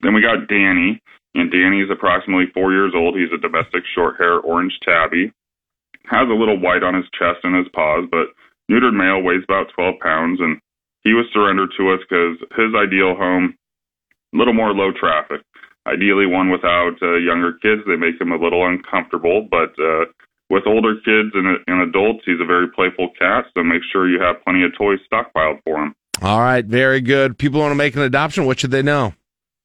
Then we got Danny, and Danny is approximately four years old. He's a domestic short hair orange tabby. Has a little white on his chest and his paws, but neutered male weighs about 12 pounds, and he was surrendered to us because his ideal home, a little more low traffic. Ideally, one without uh, younger kids. They make him a little uncomfortable, but uh, with older kids and, and adults, he's a very playful cat. So make sure you have plenty of toys stockpiled for him. All right. Very good. People want to make an adoption. What should they know?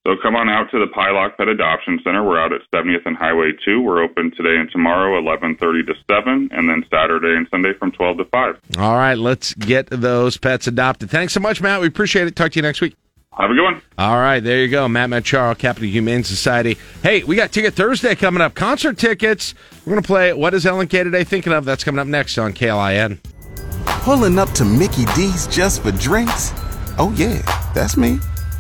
So come on out to the Pieloch Pet Adoption Center. We're out at 70th and Highway 2. We're open today and tomorrow, 11:30 to 7, and then Saturday and Sunday from 12 to 5. All right. Let's get those pets adopted. Thanks so much, Matt. We appreciate it. Talk to you next week. Have a good one. All right, there you go. Matt Macharo, Capital Humane Society. Hey, we got Ticket Thursday coming up. Concert tickets. We're going to play What is LNK today thinking of? That's coming up next on KLIN. Pulling up to Mickey D's just for drinks? Oh, yeah, that's me.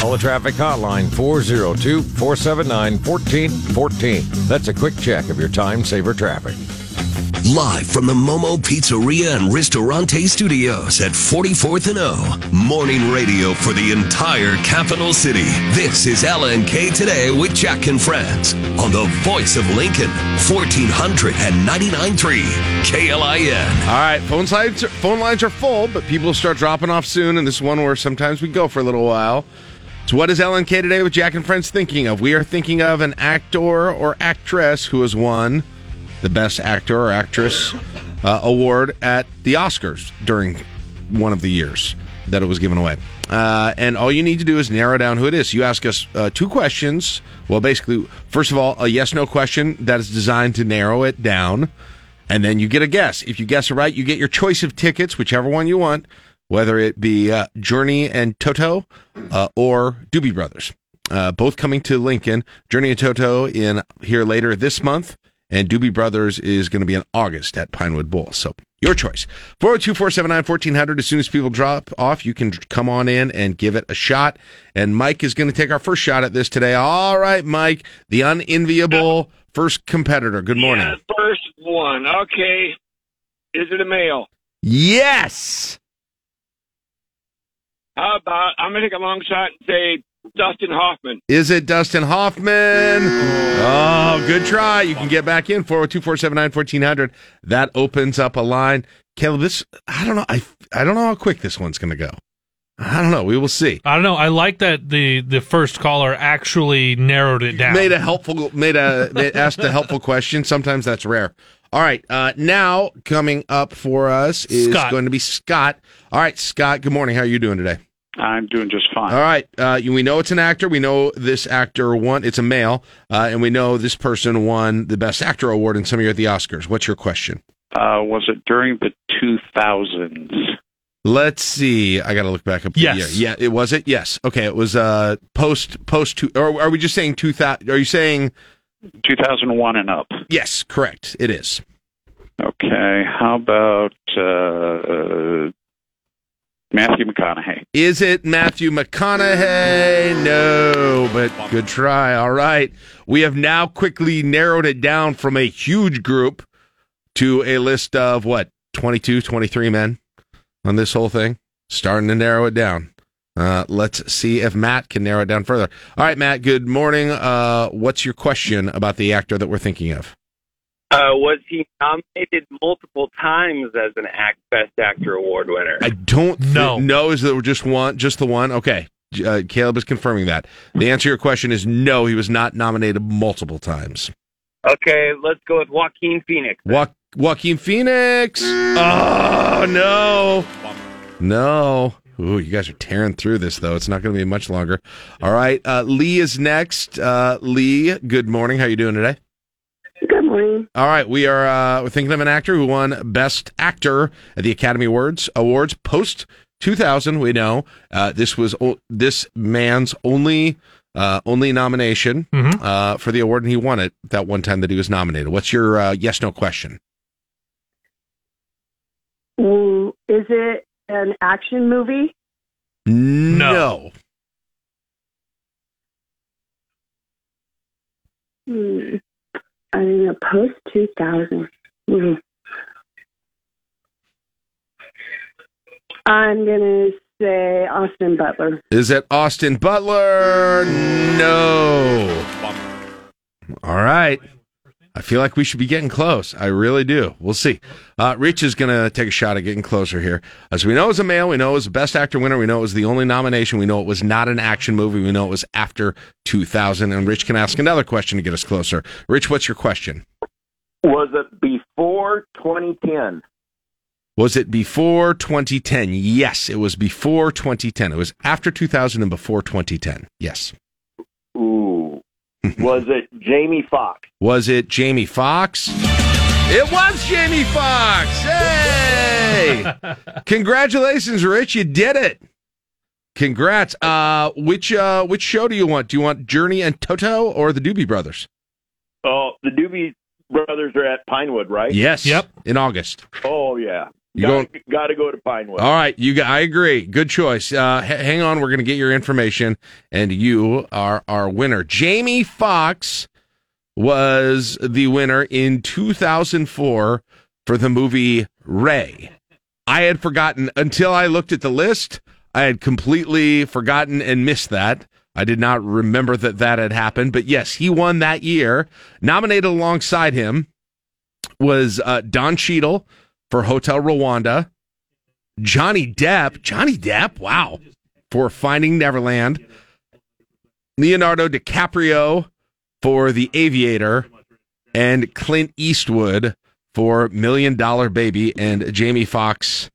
Call the traffic hotline 402 479 1414. That's a quick check of your time saver traffic. Live from the Momo Pizzeria and Ristorante Studios at 44th and O. Morning radio for the entire capital city. This is LNK Today with Jack and Friends on the voice of Lincoln, 1499.3 KLIN. All right, phone lines, are, phone lines are full, but people start dropping off soon, and this is one where sometimes we go for a little while. So, what is LNK Today with Jack and Friends thinking of? We are thinking of an actor or actress who has won the Best Actor or Actress uh, award at the Oscars during one of the years that it was given away. Uh, and all you need to do is narrow down who it is. You ask us uh, two questions. Well, basically, first of all, a yes no question that is designed to narrow it down. And then you get a guess. If you guess it right, you get your choice of tickets, whichever one you want, whether it be uh, Journey and Toto uh, or Doobie Brothers. Uh, both coming to Lincoln. Journey and Toto in here later this month and Doobie Brothers is going to be in August at Pinewood Bowl. So your choice. 402 479 1400. As soon as people drop off, you can come on in and give it a shot. And Mike is going to take our first shot at this today. All right, Mike, the unenviable first competitor. Good morning. Yeah, first one. Okay. Is it a male? Yes. How about, I'm going to take a long shot and say Dustin Hoffman. Is it Dustin Hoffman? Oh, good try. You can get back in 402 479 1400. That opens up a line. Caleb, this, I don't know. I, I don't know how quick this one's going to go. I don't know. We will see. I don't know. I like that the the first caller actually narrowed it down. Made a helpful, made a made, asked a helpful question. Sometimes that's rare. All right. Uh, now coming up for us is Scott. going to be Scott. All right, Scott. Good morning. How are you doing today? I'm doing just fine. All right. Uh, we know it's an actor. We know this actor won. It's a male, uh, and we know this person won the Best Actor award in some year at the Oscars. What's your question? Uh, was it during the 2000s? Let's see. I got to look back up. The Yes. year. Yeah. It was it. Yes. Okay. It was uh post post two. Or are we just saying two thousand? Are you saying 2001 and up. yes? Correct. It is. Okay. How about uh, Matthew McConaughey? Is it Matthew McConaughey? No, but good try. All right. We have now quickly narrowed it down from a huge group to a list of what, 22, 23 men on this whole thing? Starting to narrow it down. Uh, let's see if Matt can narrow it down further. All right, Matt, good morning. Uh, what's your question about the actor that we're thinking of? Uh, was he nominated multiple times as an act best actor award winner? I don't know. no, is there just one, just the one? Okay. Uh, Caleb is confirming that. The answer to your question is no, he was not nominated multiple times. Okay, let's go with Joaquin Phoenix. Wa- Joaquin Phoenix. Oh, no. No. Ooh, you guys are tearing through this, though. It's not going to be much longer. All right. Uh, Lee is next. Uh, Lee, good morning. How you doing today? Good morning. All right, we are uh, we're thinking of an actor who won Best Actor at the Academy Awards Awards post 2000. We know uh, this was o- this man's only uh, only nomination uh, for the award, and he won it that one time that he was nominated. What's your uh, yes no question? Mm, Is it an action movie? No. Hmm. I mean, a post 2000. Hmm. I'm going to say Austin Butler. Is it Austin Butler? No. All right. I feel like we should be getting close. I really do. We'll see. Uh, Rich is going to take a shot at getting closer here. As we know, as a male, we know it was the best actor winner. We know it was the only nomination. We know it was not an action movie. We know it was after 2000. And Rich can ask another question to get us closer. Rich, what's your question? Was it before 2010? Was it before 2010? Yes, it was before 2010. It was after 2000 and before 2010. Yes. Ooh. Was it Jamie Foxx? Was it Jamie Foxx? It was Jamie Foxx. Hey! Congratulations, Rich. You did it. Congrats. Uh, which uh, which show do you want? Do you want Journey and Toto or the Doobie Brothers? Oh, the Doobie Brothers are at Pinewood, right? Yes. Yep. In August. Oh yeah. You Got going- got to go to Pinewood. All right, you. I agree. Good choice. Uh, h- hang on, we're going to get your information, and you are our winner. Jamie Foxx was the winner in 2004 for the movie Ray. I had forgotten until I looked at the list. I had completely forgotten and missed that. I did not remember that that had happened. But yes, he won that year. Nominated alongside him was uh, Don Cheadle for Hotel Rwanda. Johnny Depp, Johnny Depp, wow, for Finding Neverland. Leonardo DiCaprio for The Aviator, and Clint Eastwood for Million Dollar Baby, and Jamie Foxx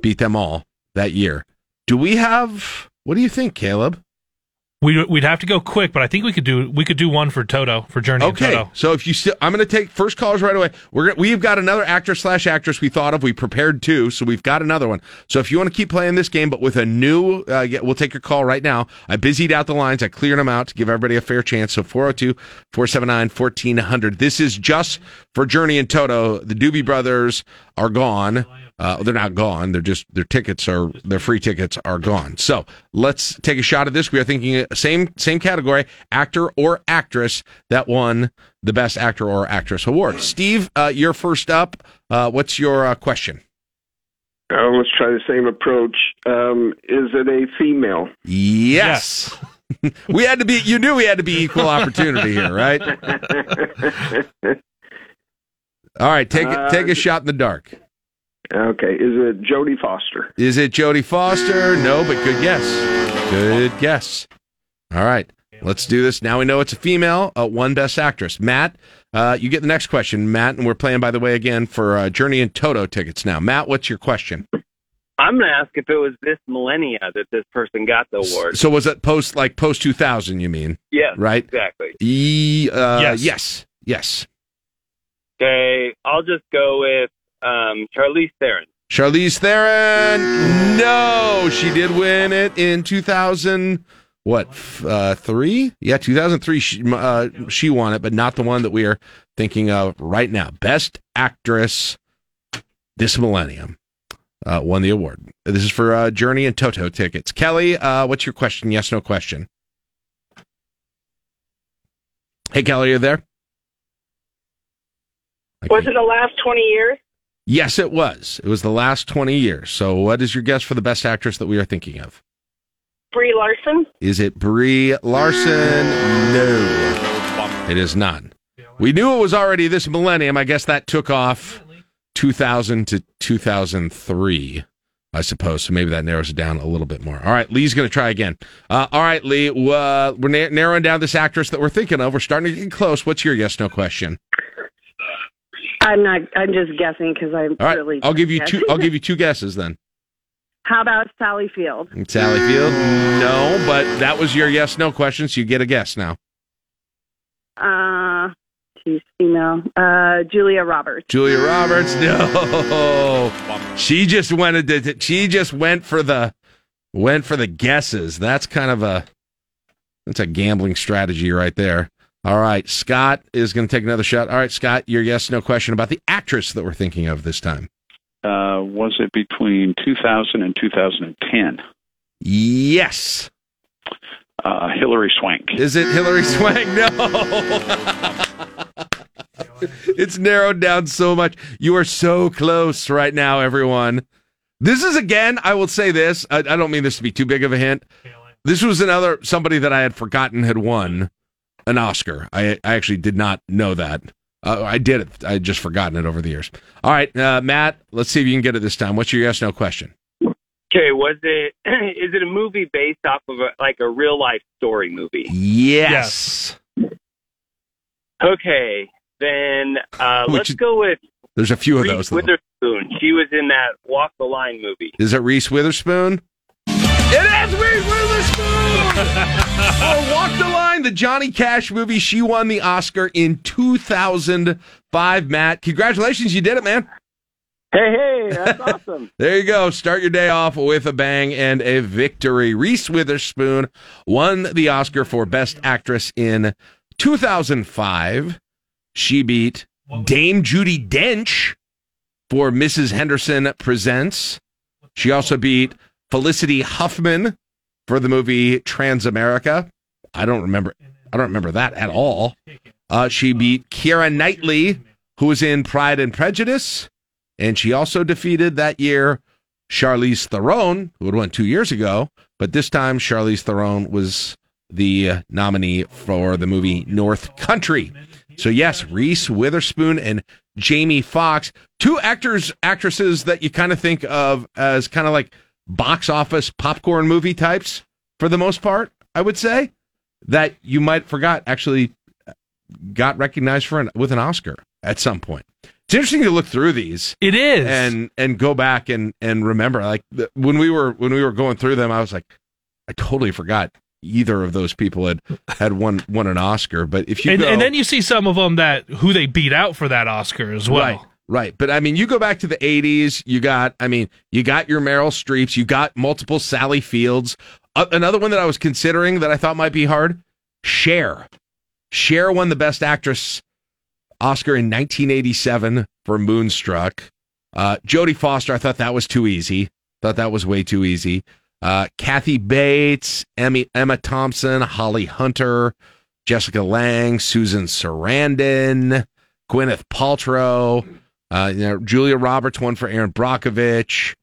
beat them all that year. Do we have? What do you think, Caleb? We we'd have to go quick, but I think we could do we could do one for Toto for Journey. and Okay, Toto. so if you still, I'm going to take first callers right away. We're we've got another actor slash actress we thought of. We prepared two, so we've got another one. So if you want to keep playing this game, but with a new, uh, we'll take your call right now. I busied out the lines. I cleared them out to give everybody a fair chance. So 402-479-1400. This is just for Journey and Toto. The Doobie Brothers are gone. Uh, they're not gone. They're just their tickets are their free tickets are gone. So let's take a shot at this. We are thinking uh, same same category, actor or actress that won the best actor or actress award. Steve, uh, you're first up. Uh, what's your uh, question? Uh, let's try the same approach. Um, is it a female? Yes. we had to be. You knew we had to be equal opportunity here, right? All right, take Uh, take a shot in the dark. Okay. Is it Jodie Foster? Is it Jodie Foster? No, but good guess. Good guess. All right, let's do this. Now we know it's a female. Uh, one best actress. Matt, uh, you get the next question. Matt, and we're playing by the way again for uh, Journey and Toto tickets now. Matt, what's your question? I'm going to ask if it was this millennia that this person got the award. So was it post like post two thousand? You mean? Yes, Right. exactly. E, uh, Yes. yes. Yes. Okay, I'll just go with um, Charlize Theron. Charlize Theron. No, she did win it in 2000. What uh, three? Yeah, 2003. She, uh, she won it, but not the one that we are thinking of right now. Best actress this millennium uh, won the award. This is for uh, Journey and Toto tickets. Kelly, uh, what's your question? Yes, no question. Hey, Kelly, are you there? Was it the last 20 years? Yes, it was. It was the last 20 years. So, what is your guess for the best actress that we are thinking of? Brie Larson? Is it Brie Larson? No, it is not. We knew it was already this millennium. I guess that took off 2000 to 2003, I suppose. So maybe that narrows it down a little bit more. All right, Lee's going to try again. Uh, all right, Lee, uh, we're na- narrowing down this actress that we're thinking of. We're starting to get close. What's your yes no question? I'm not. I'm just guessing because I'm All right, really. I'll give you just two. I'll give you two guesses then. How about Sally Field? Sally Field? No, but that was your yes no question, so you get a guess now. Uh, she's female. Uh, Julia Roberts. Julia Roberts? No. She just went to, she just went for the went for the guesses. That's kind of a that's a gambling strategy right there. All right, Scott is going to take another shot. All right, Scott, your yes no question about the actress that we're thinking of this time. Uh, was it between 2000 and 2010? Yes. Uh, Hilary Swank. Is it Hilary Swank? No. it's narrowed down so much. You are so close right now, everyone. This is again, I will say this. I, I don't mean this to be too big of a hint. This was another somebody that I had forgotten had won an Oscar. I, I actually did not know that. Uh, I did it. I just forgotten it over the years. All right, uh, Matt. Let's see if you can get it this time. What's your yes no question? Okay, was it is it a movie based off of a, like a real life story movie? Yes. Okay, then uh, let's is- go with There's a few of Reese those. Though. Witherspoon. She was in that Walk the Line movie. Is it Reese Witherspoon? It is Reese Witherspoon for Walk the Line, the Johnny Cash movie. She won the Oscar in 2005. Matt, congratulations, you did it, man. Hey, hey, that's awesome. There you go. Start your day off with a bang and a victory. Reese Witherspoon won the Oscar for Best Actress in 2005. She beat Dame Judi Dench for Mrs. Henderson Presents. She also beat Felicity Huffman for the movie Transamerica. I don't remember. I don't remember that at all. Uh, she beat Keira Knightley, who was in Pride and Prejudice, and she also defeated that year Charlize Theron, who had won two years ago. But this time, Charlize Theron was the nominee for the movie North Country. So yes, Reese Witherspoon and Jamie Foxx, two actors, actresses that you kind of think of as kind of like box office popcorn movie types for the most part. I would say that you might forgot actually got recognized for an, with an Oscar at some point. It's interesting to look through these. It is, and and go back and and remember like when we were when we were going through them, I was like, I totally forgot either of those people had had won won an Oscar. But if you and, go, and then you see some of them that who they beat out for that Oscar as well. Right. Right. But I mean, you go back to the 80s, you got, I mean, you got your Meryl Streeps, you got multiple Sally Fields. Uh, another one that I was considering that I thought might be hard Cher. Cher won the Best Actress Oscar in 1987 for Moonstruck. Uh, Jodie Foster, I thought that was too easy. Thought that was way too easy. Uh, Kathy Bates, Emmy, Emma Thompson, Holly Hunter, Jessica Lange, Susan Sarandon, Gwyneth Paltrow, uh, you know, Julia Roberts won for Erin Brockovich.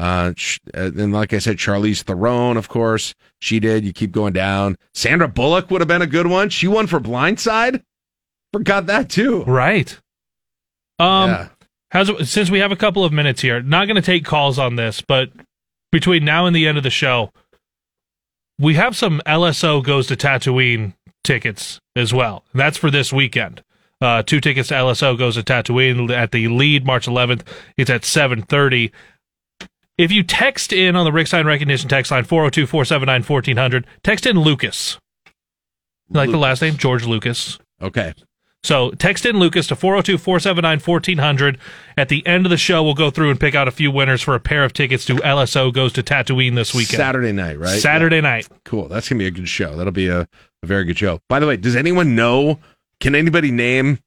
Uh, uh, and like I said, Charlize Theron, of course, she did. You keep going down. Sandra Bullock would have been a good one. She won for Blind Side. Forgot that too. Right. Um, Yeah. how's since we have a couple of minutes here, not going to take calls on this, but between now and the end of the show, we have some LSO goes to Tatooine tickets as well. That's for this weekend. Uh, two tickets to LSO goes to Tatooine at the Lied March 11th. It's at 7:30. If you text in on the Rixstine Recognition text line 402 479 1400, text in Lucas. Like the last name, George Lucas. Okay. So text in Lucas to 402 479 1400. At the end of the show, we'll go through and pick out a few winners for a pair of tickets to LSO Goes to Tatooine this weekend. Saturday night, right? Saturday Yeah. night. Cool. That's gonna be a good show. That'll be a, a very good show. By the way, does anyone know? Can anybody name?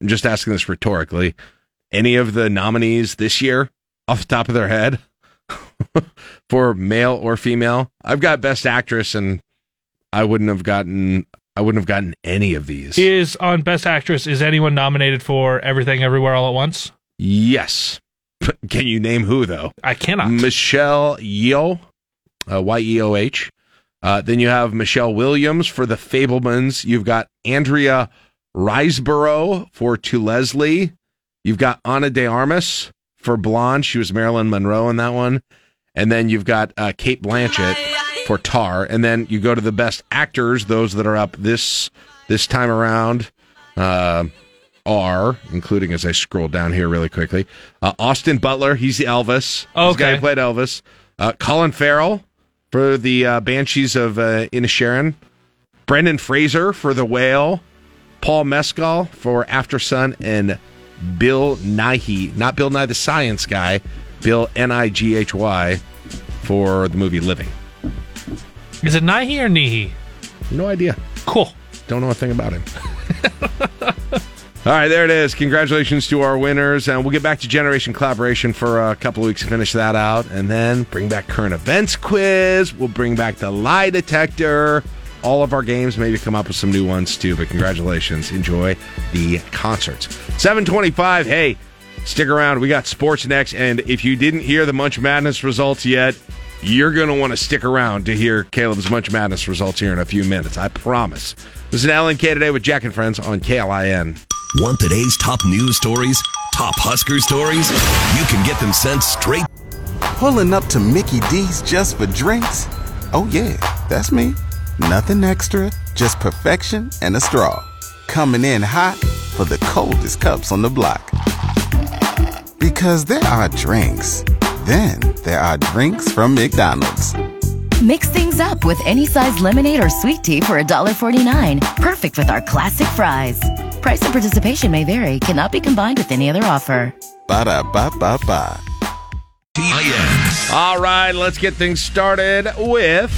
I'm just asking this rhetorically. Any of the nominees this year off the top of their head for male or female? I've got Best Actress, and I wouldn't have gotten. I wouldn't have gotten any of these. Is on Best Actress, is anyone nominated for Everything Everywhere All at Once? Yes. Can you name who though? I cannot. Michelle Yeoh, uh, Y E O H. Uh, then you have Michelle Williams for The Fabelmans. You've got Andrea Riseborough for To Leslie. You've got Ana de Armas for Blonde. She was Marilyn Monroe in that one. And then you've got uh, Cate Blanchett for Tar. And then you go to the best actors. Those that are up this this time around uh, are, including as I scroll down here really quickly, uh, Austin Butler. He's the Elvis. This guy Okay. played Elvis. Uh, Colin Farrell for the uh, Banshees of uh, Inisherin. Brendan Fraser for The Whale. Paul Mescal for Aftersun. And Bill Nighy, not Bill Nye the Science Guy, Bill N I G H Y for the movie Living. Is it Nahi or Nihi? No idea. Cool. Don't know a thing about him. All right, there it is. Congratulations to our winners. And we'll get back to Generation Collaboration for a couple of weeks to finish that out. And then bring back current events quiz. We'll bring back the lie detector. All of our games, maybe come up with some new ones too. But congratulations. Enjoy the concerts. 725. Hey, stick around. We got sports next. And if you didn't hear the Munch Madness results yet, you're going to want to stick around to hear Caleb's Munch Madness results here in a few minutes. I promise. This is LNK today with Jack and Friends on KLIN. Want today's top news stories? Top Husker stories? You can get them sent straight. Pulling up to Mickey D's just for drinks? Oh, yeah, that's me. Nothing extra, just perfection and a straw. Coming in hot for the coldest cups on the block. Because there are drinks, then there are drinks from McDonald's. Mix things up with any size lemonade or sweet tea for $1.49. Perfect with our classic fries. Price and participation may vary, cannot be combined with any other offer. Ba da ba ba ba. All right, let's get things started with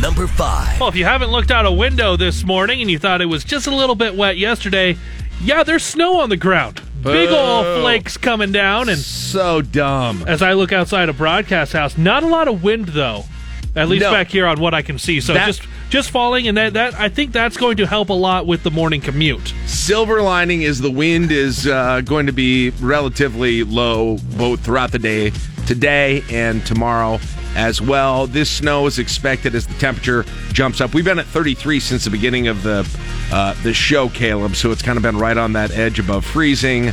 number five. Well, if you haven't looked out a window this morning and you thought it was just a little bit wet yesterday, yeah, there's snow on the ground. Big Boo. old flakes coming down, and so dumb. As I look outside a broadcast house, not a lot of wind though. At least No. back here on what I can see. So That- just just falling, and that, that I think that's going to help a lot with the morning commute. Silver lining is the wind is uh, going to be relatively low both throughout the day today and tomorrow as well. This snow is expected as the temperature jumps up. We've been at 33 since the beginning of the uh, the show, Caleb. So it's kind of been right on that edge above freezing.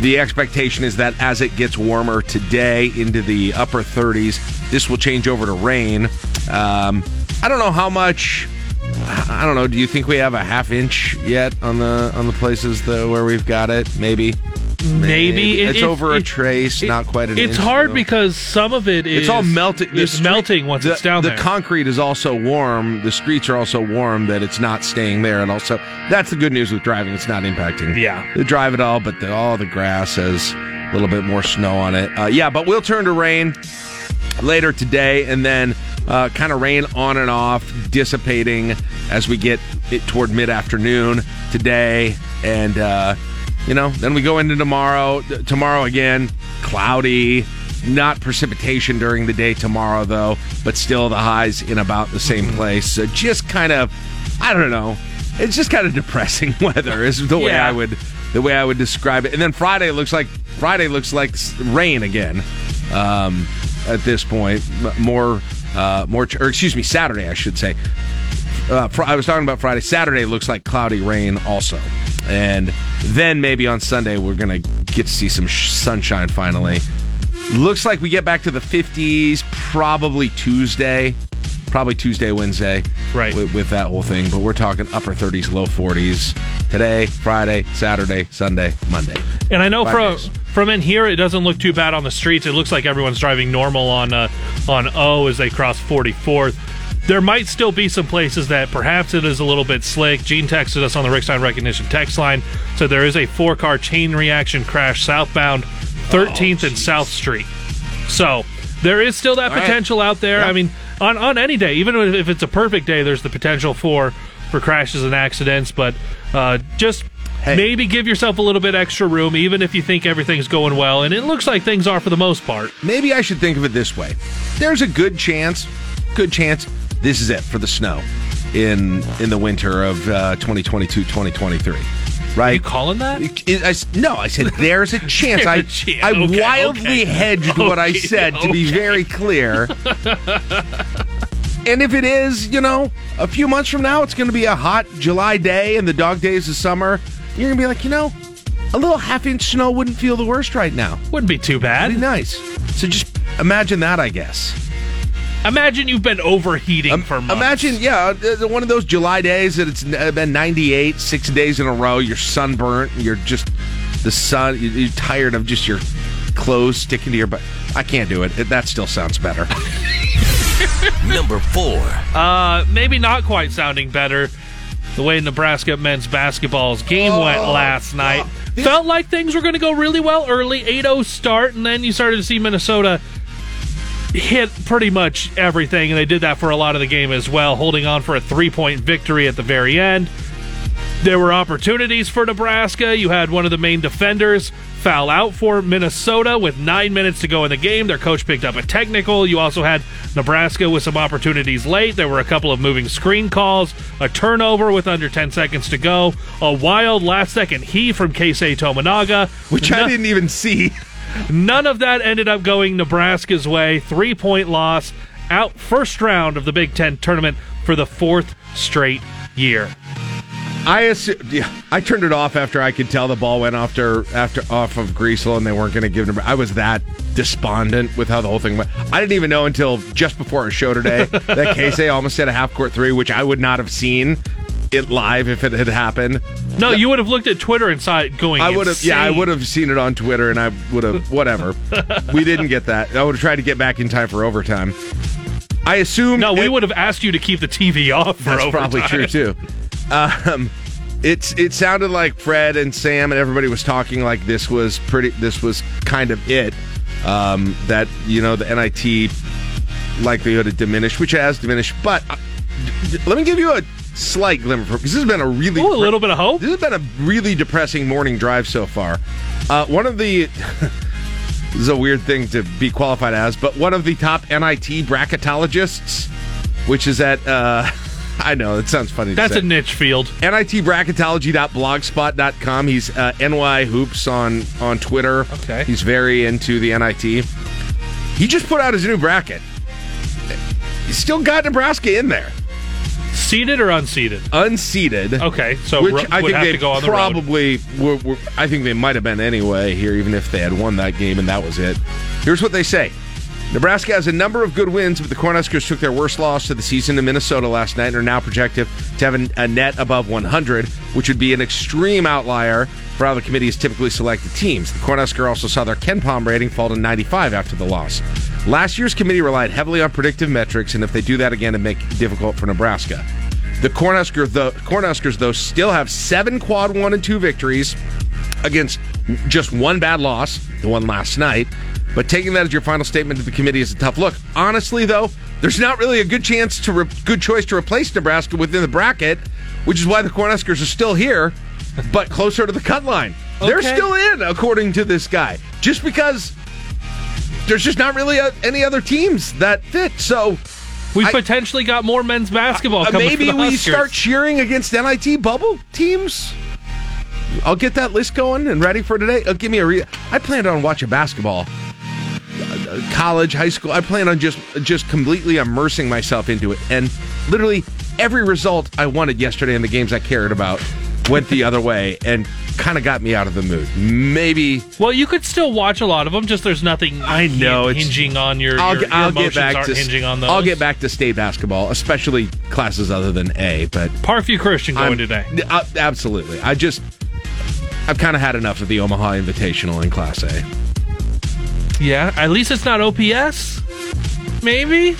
The expectation is that as it gets warmer today into the upper 30s, this will change over to rain. Um, I don't know how much. I don't know. Do you think we have a half inch yet on the on the places that, where we've got it? Maybe. Maybe It- it's it- over a it- trace, not quite an It's hard though. because some of it is It's all melting. It's street- melting once the, it's down the there. The concrete is also warm. The streets are also warm. That it's not staying there, and also that's the good news with driving. It's not impacting. Yeah. the drive at all, but the, all the grass has a little bit more snow on it. Uh, yeah, but we'll turn to rain later today, and then uh, kind of rain on and off, dissipating as we get it toward mid afternoon today, and uh, you know, then we go into tomorrow. Tomorrow again, cloudy. Not precipitation during the day tomorrow, though, but still the highs in about the same place. So just kind of, I don't know. It's just kind of depressing weather, is the way Yeah. I would the way I would describe it. And then Friday looks like Friday looks like rain again. Um, at this point, more uh, more, or excuse me, Saturday I should say. Uh, fr- I was talking about Friday. Saturday looks like cloudy rain also, and then maybe on Sunday we're gonna get to see some sh- sunshine finally. Looks like we get back to the 50s probably Tuesday, probably Tuesday, Wednesday, right? With, with that whole thing, but we're talking upper 30s, low 40s today, Friday, Saturday, Sunday, Monday. And I know Five from days. from in here, it doesn't look too bad on the streets. It looks like everyone's driving normal on uh, on O as they cross 44th. There might still be some places that perhaps it is a little bit slick. Gene texted us on the Rixstine Recognition text line. So there is a four car chain reaction crash southbound 13th and South Street. So there is still that All right. potential out there. Yeah. I mean, on, on any day, even if it's a perfect day, there's the potential for for crashes and accidents. But uh, just maybe give yourself a little bit extra room, even if you think everything's going well. And it looks like things are for the most part. Maybe I should think of it this way. There's a good chance, good chance this is it for the snow in in the winter of uh, 2022-2023. Right? You calling that? I, no, I said there's a chance. I There's a chance. I Okay, wildly okay. hedged what I Okay, said to be very clear. And if it is, you know, a few months from now, it's going to be a hot July day and the dog days of summer. You're going to be like, you know, a little half inch snow wouldn't feel the worst right now. Wouldn't be too bad. Be nice. So just imagine that, I guess. Imagine you've been overheating for months. Imagine, yeah, uh, one of those July days that it's been 98, six days in a row. You're sunburnt. You're just the sun. you- You're tired of just your clothes sticking to your butt. I can't do it. It- That still sounds better. Number four. Uh, maybe not quite sounding better. The way Nebraska men's basketball's game went last night. Felt like things were going to go really well early, 8-0 start, and then you started to see Minnesota hit pretty much everything, and they did that for a lot of the game as well, holding on for a three-point victory at the very end. There were opportunities for Nebraska. You had one of the main defenders foul out for Minnesota with nine minutes to go in the game. Their coach picked up a technical. You also had Nebraska with some opportunities late. There were a couple of moving screen calls, a turnover with under 10 seconds to go, a wild last second heave from Keisei Tominaga, Which I didn't even see. None of that ended up going Nebraska's way. Three point loss out first round of the Big Ten tournament for the fourth straight year. I assume, yeah, I turned it off after I could tell the ball went after after off of Griesel and they weren't going to give him. I was that despondent with how the whole thing went. I didn't even know until just before our show today that Keisei almost hit a half court three, which I would not have seen it live if it had happened. No, you would have looked at Twitter and saw it going. I would have, yeah, I would have seen it on Twitter, and I would have, whatever. we didn't get that. I would have tried to get back in time for overtime. I assume. No, we it- would have asked you to keep the TV off. For That's overtime. probably true too. Um, it's it sounded like Fred and Sam and everybody was talking like this was pretty. This was kind of it. Um, that you know the NIT likelihood had diminished, which has diminished. But uh, let me give you a slight glimmer because this has been a really Ooh, a little bit of hope. This has been a really depressing morning drive so far. Uh, one of the this is a weird thing to be qualified as, but one of the top NIT bracketologists, which is at uh, I know it sounds funny. to That's a niche field. NITbracketology.blogspot.com. He's uh, NY Hoops on on Twitter. Okay. He's very into the NIT. He just put out his new bracket. He's still got Nebraska in there. Seated or unseated? Unseated. Okay, so which ro- I would think have they to go on the probably were, were, I think they might have been anyway here, even if they had won that game and that was it. Here's what they say. Nebraska has a number of good wins, but the Cornhuskers took their worst loss of the season to Minnesota last night and are now projected to have an- a net above 100, which would be an extreme outlier for how the committee has typically selected teams. The Cornhusker also saw their KenPom rating fall to 95 after the loss. Last year's committee relied heavily on predictive metrics, and if they do that again, it make it difficult for Nebraska. The Cornhusker, the Cornhuskers, though, still have seven quad one and two victories against just one bad loss, the one last night. But taking that as your final statement to the committee is a tough look. Honestly, though, there's not really a good chance to re- good choice to replace Nebraska within the bracket, which is why the Cornhuskers are still here, but closer to the cut line. They're still in, according to this guy, just because there's just not really uh any other teams that fit. So We I- potentially got more men's basketball uh, coming. maybe the we start cheering against NIT bubble teams. I'll get that list going and ready for today. Uh, give me a re- I planned on watching basketball, uh, college, high school. I plan on just just completely immersing myself into it, and literally every result I wanted yesterday in the games I cared about went the other way and kind of got me out of the mood. Maybe Well, you could still watch a lot of them. Just there's nothing. I know, it's- hinging on your. I'll, your, get- your I'll get emotions back aren't to hinging on those. I'll get back to state basketball, especially classes other than A. But Parkview Christian going I'm- today. Uh, absolutely. I just I've kind of had enough of the Omaha Invitational in Class A. Yeah, at least it's not OPS. Maybe.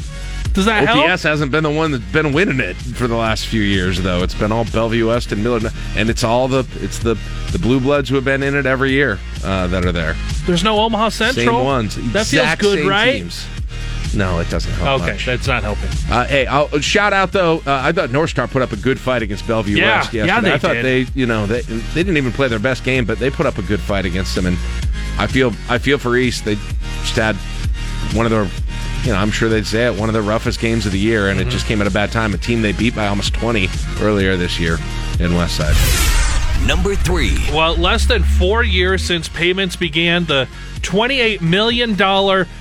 Does that help? OPS hasn't been the one that's been winning it for the last few years, though. It's been all Bellevue West and Millard, and it's all the it's the the Blue Bloods who have been in it every year uh, that are there. There's no Omaha Central. Same ones, That feels good, right? Teams. No, it doesn't help. Okay, much. that's not helping. Uh, hey, I'll shout out though. Uh, I thought North Star put up a good fight against Bellevue Yeah, West yeah, yesterday. they I thought did. they, you know, they they didn't even play their best game, but they put up a good fight against them. And I feel I feel for East. They just had one of their, you know, I'm sure they'd say it, one of the roughest games of the year, and it Mm-hmm. just came at a bad time. A team they beat by almost 20 earlier this year in Westside. Number three. Well, less than four years since payments began, the $28 million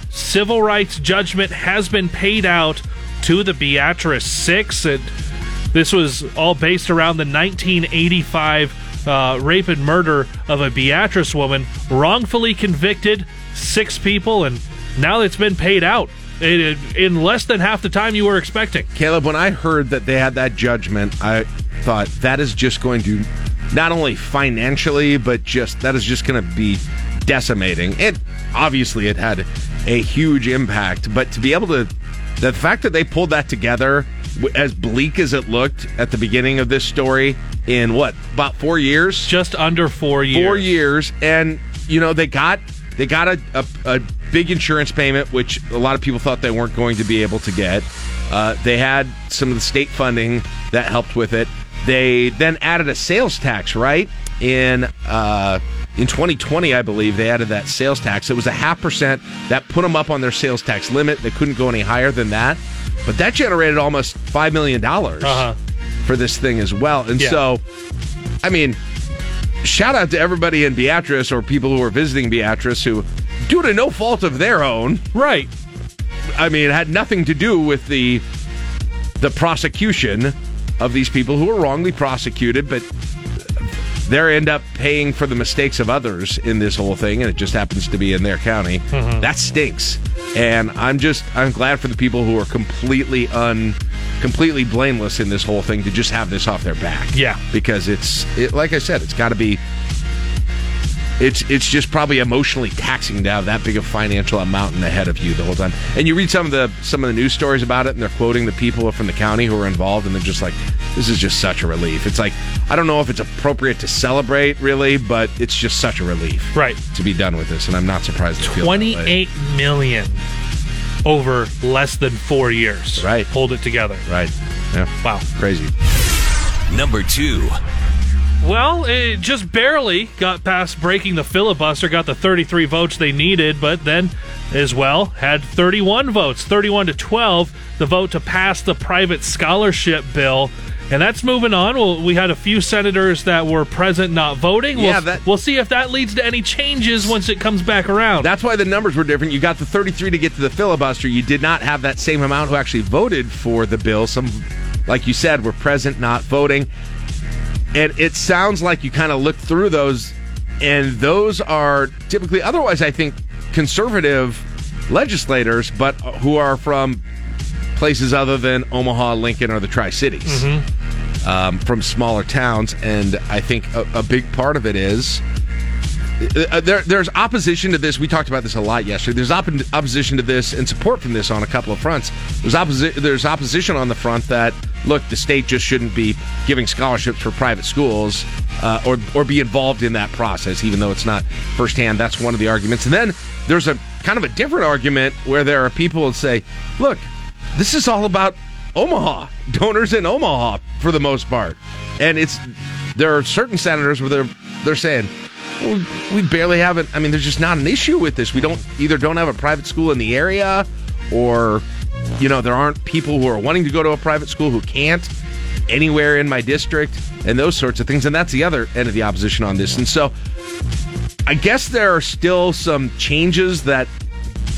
civil rights judgment has been paid out to the Beatrice Six. And this was all based around the 1985 uh, rape and murder of a Beatrice woman, wrongfully convicted, six people, and now it's been paid out in, in less than half the time you were expecting. Caleb, when I heard that they had that judgment, I thought that is just going to not only financially, but just that is just going to be decimating. It obviously, it had a huge impact. But to be able to, the fact that they pulled that together, as bleak as it looked at the beginning of this story, in what about four years? Just under four years. Four years, and you know they got they got a, a, a big insurance payment, which a lot of people thought they weren't going to be able to get. Uh, they had some of the state funding that helped with it. They then added a sales tax, right? In uh, in 2020, I believe they added that sales tax. It was a half percent that put them up on their sales tax limit. They couldn't go any higher than that, but that generated almost five million dollars Uh-huh. for this thing as well. And Yeah. so, I mean, shout out to everybody in Beatrice or people who are visiting Beatrice who, due to no fault of their own, right? I mean, it had nothing to do with the the prosecution. of these people who were wrongly prosecuted, but they end up paying for the mistakes of others in this whole thing, and it just happens to be in their county. Mhm. That stinks. And I'm just I'm glad for the people who are completely un completely blameless in this whole thing to just have this off their back. Yeah. Because it's it, like I said, it's got to be it's it's just probably emotionally taxing to have that big of financial amount ahead of you the whole time. And you read some of the some of the news stories about it, and they're quoting the people from the county who are involved, and they're just like, "This is just such a relief." It's like I don't know if it's appropriate to celebrate, really, but it's just such a relief, right, to be done with this. And I'm not surprised. They feel that way. Twenty-eight million over less than four years. Right. Hold it together. Right. Yeah. Wow. Crazy. Number two. Well, it just barely got past breaking the filibuster, got the 33 votes they needed, but then as well had 31 votes, 31 to 12, the vote to pass the private scholarship bill. And that's moving on. Well, we had a few senators that were present not voting. Yeah, we'll, that- we'll see if that leads to any changes once it comes back around. That's why the numbers were different. You got the 33 to get to the filibuster. You did not have that same amount who actually voted for the bill. Some, like you said, were present not voting. And it sounds like you kind of look through those, and those are typically, otherwise, I think, conservative legislators, but who are from places other than Omaha, Lincoln, or the Tri Cities, um, from smaller towns. And I think a, a big part of it is uh, there, there's opposition to this. We talked about this a lot yesterday. There's op- opposition to this and support from this on a couple of fronts. There's, opposi- there's opposition on the front that look, the state just shouldn't be giving scholarships for private schools uh, or or be involved in that process, even though it's not firsthand. That's one of the arguments. And then there's a kind of a different argument where there are people that say, look, this is all about Omaha donors in Omaha for the most part, and it's there are certain senators where they're they're saying we barely have it. I mean, there's just not an issue with this. We don't either don't have a private school in the area, or you know, there aren't people who are wanting to go to a private school who can't anywhere in my district, and those sorts of things. And that's the other end of the opposition on this. And so, I guess there are still some changes that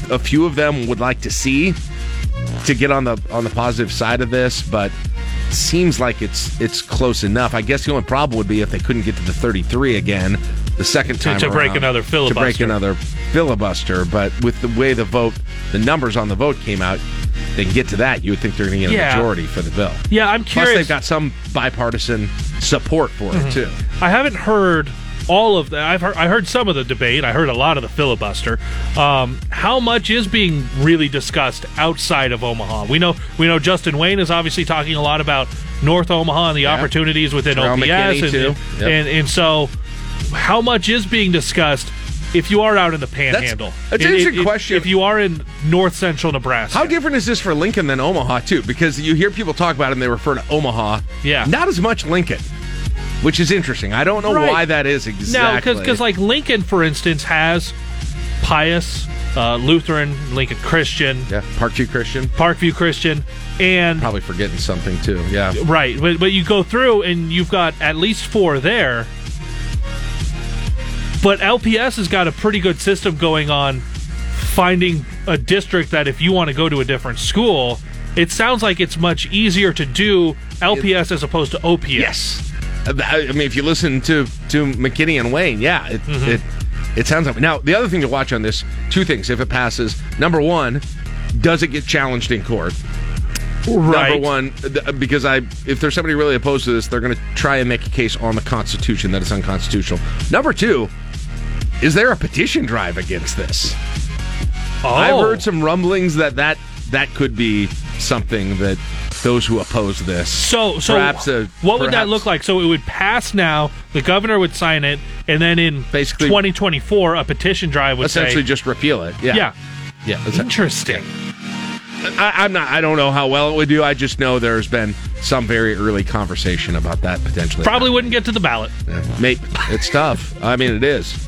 a few of them would like to see to get on the on the positive side of this, but seems like it's it's close enough. I guess the only problem would be if they couldn't get to the 33 again the second To- time to break around, another To break filibuster. another filibuster, but with the way the vote, the numbers on the vote came out, they can get to that. You would think they're going to get a Yeah. majority for the bill. Yeah, I'm curious. Plus, they've got some bipartisan support for Mhm. it too. I haven't heard all of that. I've heard, I heard some of the debate. I heard a lot of the filibuster. Um, how much is being really discussed outside of Omaha? We know we know Justin Wayne is obviously talking a lot about North Omaha and the Yeah. opportunities within Terrell OPS, and. Yep. and and so how much is being discussed? If you are out in the Panhandle, that's an It- it- interesting it- question. If you are in North Central Nebraska, How different is this for Lincoln than Omaha too? Because you hear people talk about it and they refer to Omaha. Yeah. Not as much Lincoln, which is interesting. I don't know Right. why that is exactly. No, because like Lincoln, for instance, has Pius uh, Lutheran, Lincoln Christian, yeah, Parkview Christian, Parkview Christian, and probably forgetting something too. Yeah, right. But but you go through and you've got at least four there. But LPS has got a pretty good system going on finding a district that if you want to go to a different school, it sounds like it's much easier to do LPS as opposed to OPS. Yes. I mean, if you listen to to McKinney and Wayne, yeah, it Mm-hmm. it, it sounds like. Now, the other thing to watch on this, two things. If it passes, number one, does it get challenged in court? Right. Number one, th- because I, if there's somebody really opposed to this, they're going to try and make a case on the Constitution that it's unconstitutional. Number two, is there a petition drive against this? I've Oh. heard some rumblings that that that could be something that those who oppose this. So, so perhaps a, what would that look like? So it would pass now. The governor would sign it, and then in Basically- 2024, a petition drive would essentially say, just repeal it. Yeah, yeah, yeah. interesting. I, I'm not. I don't know how well it would do. I just know there's been some very early conversation about that potentially. Probably wouldn't get to the ballot. Maybe it's tough. I mean, it is.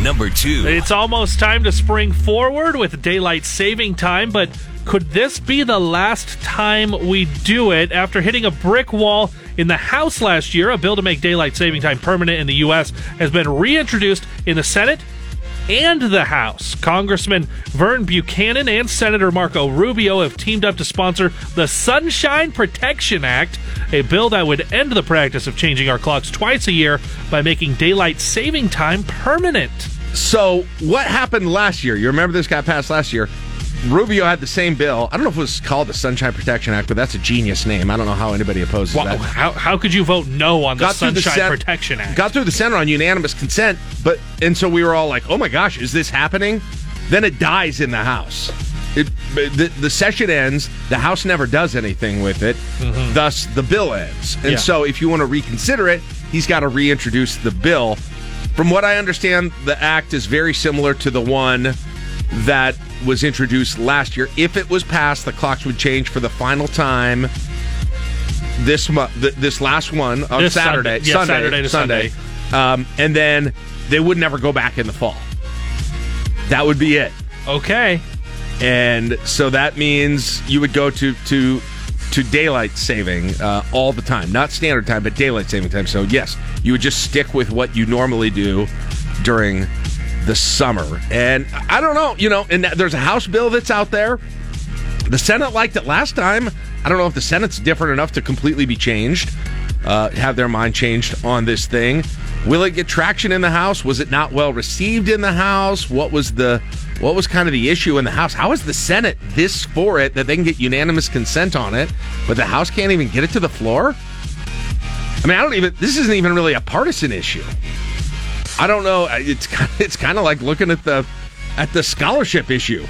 Number two. It's almost time to spring forward with daylight saving time, but could this be the last time we do it? After hitting a brick wall in the House last year, a bill to make daylight saving time permanent in the U.S. has been reintroduced in the Senate and the House. Congressman Vern Buchanan and Senator Marco Rubio have teamed up to sponsor the Sunshine Protection Act, a bill that would end the practice of changing our clocks twice a year by making daylight saving time permanent. So, what happened last year? You remember this got passed last year? Rubio had the same bill. I don't know if it was called the Sunshine Protection Act, but that's a genius name. I don't know how anybody opposes Wow, that. how, how could you vote no on the Got the Sunshine Sen- Protection Act? Got through the Senate on unanimous consent, but and so we were all like, "Oh my gosh, is this happening?" Then it dies in the House. It, the, the session ends. The House never does anything with it. Mm-hmm. Thus, the bill ends. And Yeah. so, if you want to reconsider it, he's got to reintroduce the bill. From what I understand, the act is very similar to the one that was introduced last year. If it was passed, the clocks would change for the final time this month, th- this last one on This Saturday, Sunday. Yeah, Saturday to Sunday. Um, and then they would never go back in the fall. That would be it. Okay. And so that means you would go to to to daylight saving uh, all the time, not standard time, but daylight saving time. So yes, you would just stick with what you normally do during the summer. And I don't know, you know, and there's a House bill that's out there. The Senate liked it last time. I don't know if the Senate's different enough to completely be changed, uh, have their mind changed on this thing. Will it get traction in the House? Was it not well received in the House? What was the what was kind of the issue in the House? How is the Senate this for it that they can get unanimous consent on it, but the House can't even get it to the floor? I mean, I don't even. This isn't even really a partisan issue. I don't know. It's kind of, it's kind of like looking at the at the scholarship issue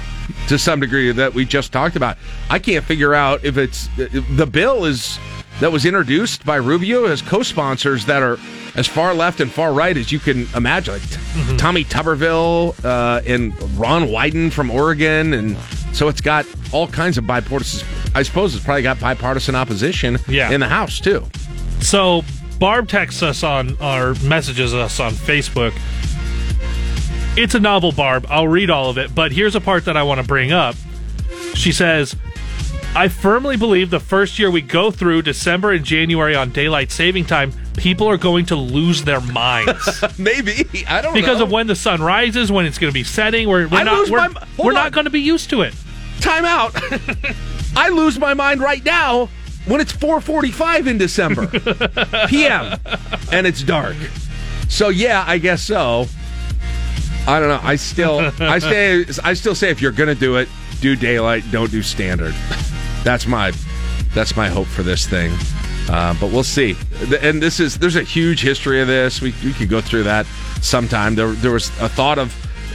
to some degree that we just talked about. I can't figure out if it's the bill is that was introduced by Rubio as co-sponsors that are as far left and far right as you can imagine. Like t- Tommy Tuberville uh, and Ron Wyden from Oregon, and so it's got all kinds of bipartisan. I suppose it's probably got bipartisan opposition Yeah. in the House too. So Barb texts us on or messages us on Facebook. It's a novel, Barb. I'll read all of it, but here's a part that I want to bring up. She says, I firmly believe the first year we go through December and January on daylight saving time, people are going to lose their minds. Maybe I don't know. because know. of when the sun rises, when it's going to be setting. We're, we're not we're, my- we're not going to be used to it. Time out. I lose my mind right now when it's 4:45 in December p.m. and it's dark. So yeah, I guess so. I don't know. I still I stay I still say if you're going to do it, do daylight, don't do standard. That's my that's my hope for this thing. Uh, but we'll see. And this is there's a huge history of this. We, we could go through that sometime. There there was a thought of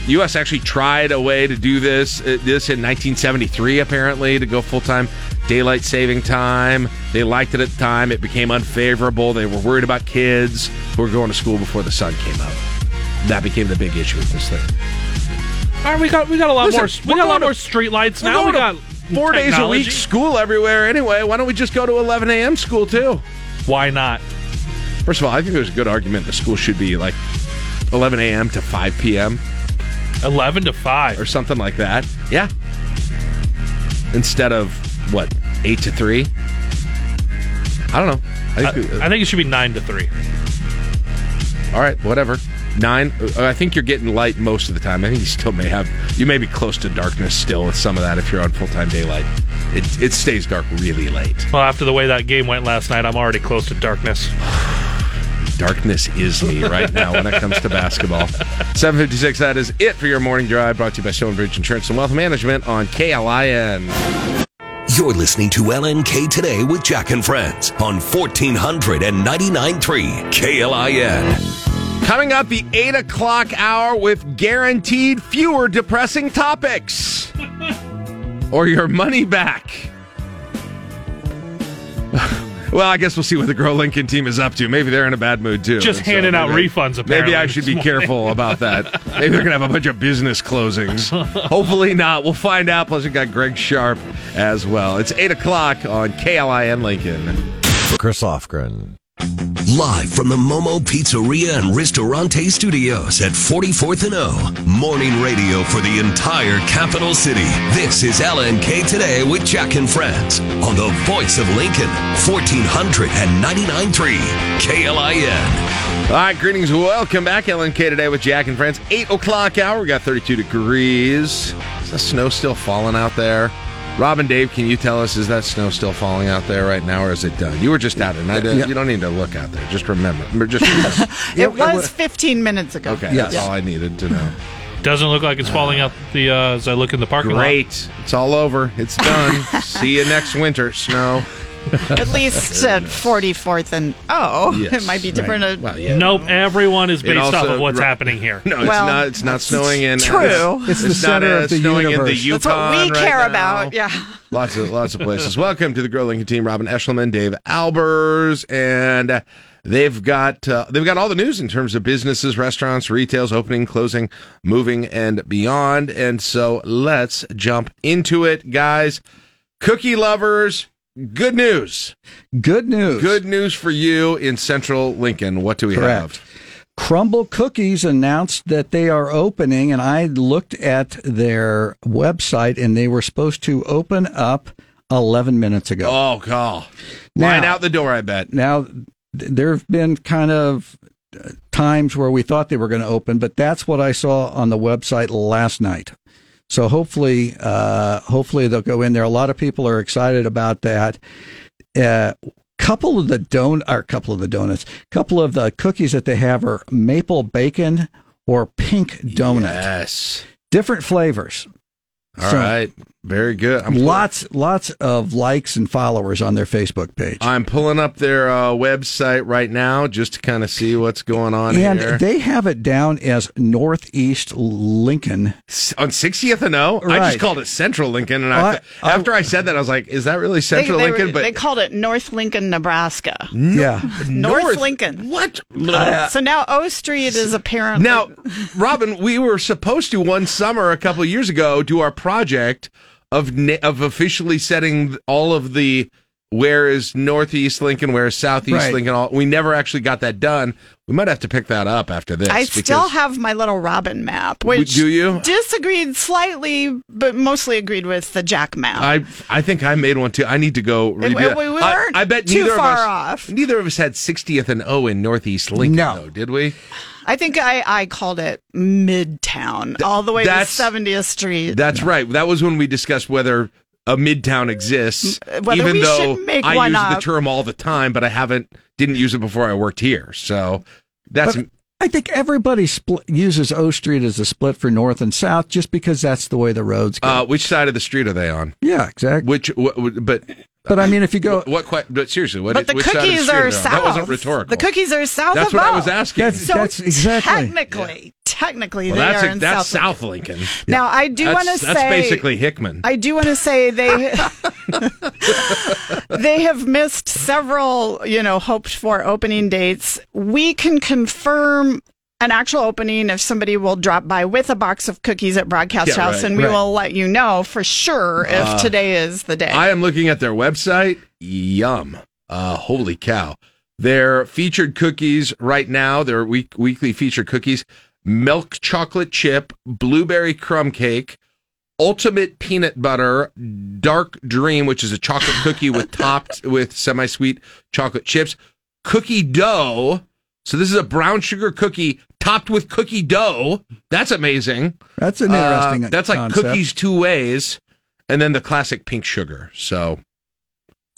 U.S. actually tried a way to do this uh, this in 1973 apparently to go full time daylight saving time. They liked it at the time. It became unfavorable. They were worried about kids who were going to school before the sun came up. That became the big issue with this thing. All right, we got we got a lot Listen, more we got a lot to- more street lights now. We got to four days a week school everywhere anyway. Why don't we just go to 11 a.m. school too? Why not? First of all, I think there's a good argument the school should be like 11 a.m. to 5 p.m. 11 to 5 or something like that. Yeah. Instead of what, 8 to 3? I don't know. I I, think, I think it should be 9 to 3. all right, whatever. Nine. uh, I think you're getting light most of the time. I think you still may have. You may be close to darkness still with some of that if you're on full time daylight. It it stays dark really late. Well, after the way that game went last night, I'm already close to darkness. Darkness is me right now when it comes to basketball. 756, that is it for your morning drive, brought to you by Stonebridge Insurance and Wealth Management on KLIN. You're listening to LNK Today with Jack and Friends on 1499.3 KLIN. Coming up the 8 o'clock hour with guaranteed fewer depressing topics. or your money back. Well, I guess we'll see what the Grow Lincoln team is up to. Maybe they're in a bad mood too. Just And so handing out maybe- refunds, Apparently, Maybe I should be morning. careful about that. Maybe they're going to have a bunch of business closings. Hopefully not. We'll find out. Plus, we got Greg Sharp as well. It's 8 o'clock on KLIN Lincoln. Chris Lofgren. Live from the Momo Pizzeria and Ristorante Studios at 44th and O. Morning radio for the entire capital city. This is LNK Today with Jack and Friends on the voice of Lincoln, 1499.3 KLIN. All right, greetings. Welcome back. LNK today with Jack and Friends. 8 o'clock hour. We got 32 degrees. Is the snow still falling out there? Robin, Dave, can you tell us, is that snow still falling out there right now, or is it done? You were just out, and I did, Yeah. you don't need to look out there. Just remember. Just It was 15 minutes ago. Okay, that's all I needed to know. Doesn't look like it's falling out the uh, as I look in the parking lot. Great. It's all over. It's done. See you next winter, snow. At least at 44th and oh, Yes, it might be different. right. at- Nope, everyone is It based off of what's right. happening here. No, it's Well, not. It's not snowing in. true. It's, It's the not, center uh, of the snowing in the universe. Yukon That's what we right care now. about. Yeah. Lots of lots of places. Welcome to the Grow Lincoln team. Robin Eschliman, Dave Albers, and uh, they've got uh, they've got all the news in terms of businesses, restaurants, retails, opening, closing, moving, and beyond. And so let's jump into it, guys. Cookie lovers, good news. Good news. Good news for you in Central Lincoln. What do we Correct. have? Crumbl Cookies announced that they are opening, and I looked at their website, and they were supposed to open up 11 minutes ago. Oh, God. Line out the door, I bet. Now, there have been kind of uh, times where we thought they were going to open, but that's what I saw on the website last night. So hopefully, uh, hopefully they'll go in there. A lot of people are excited about that. Uh, couple of the don or couple of the donuts, couple of the cookies that they have are maple bacon or pink donut. Yes. Different flavors. All So- right. Very good. I'm lots, lots of likes and followers on their Facebook page. I'm pulling up their uh, website right now just to kind of see what's going on and here. they have it down as Northeast Lincoln on 60th and O. I just called it Central Lincoln, and I, I- after I said that, I was like, "Is that really Central they, Lincoln?" were- but they called it North Lincoln, Nebraska. yeah, North, North- Lincoln. What? so now O Street is apparently now, Robin, we were supposed to one summer a couple years ago do our project of of officially setting all of the where is Northeast Lincoln, where is Southeast Right. Lincoln. All we never actually got that done. We might have to pick that up after this. I still have my little Robin map, which Do you? disagreed slightly, but mostly agreed with the Jack map. I I think I made one too. I need to go redo we- we I- weren't I, bet too neither far of us off. neither of us had 60th and O in Northeast Lincoln. No. though, did we? I think I, I called it Midtown, all the way to 70th Street. That's right. That was when we discussed whether a midtown exists. Whether even we though make I one use up. the term all the time, but I haven't didn't use it before I worked here. So that's But I think everybody split, uses O Street as a split for north and south just because that's the way the roads go. uh, which side of the street are they on? yeah, exactly. Which what, what- but But I mean, if you go, what, what quite but seriously, what but the which side of the cookies street are they south. That wasn't rhetorical. The cookies are south That's of what I was asking. That's- so that's exactly- technically, technically well, they are in that's South. South Lincoln. Now I do want to say that's basically Hickman. I do want to say they they have missed several, you know, hoped for opening dates. We can confirm an actual opening if somebody will drop by with a box of cookies at Broadcast Yeah, House, right, and we right. will let you know for sure if Uh, today is the day. I am looking at their website. Yum. Uh, holy cow. Their featured cookies right now, their week, weekly featured cookies, milk chocolate chip, blueberry crumb cake, ultimate peanut butter, dark dream, which is a chocolate cookie with topped with semi-sweet chocolate chips, cookie dough. So this is a brown sugar cookie topped with cookie dough. That's amazing. That's an interesting Uh, that's like concept. cookies two ways, and then the classic pink sugar. So,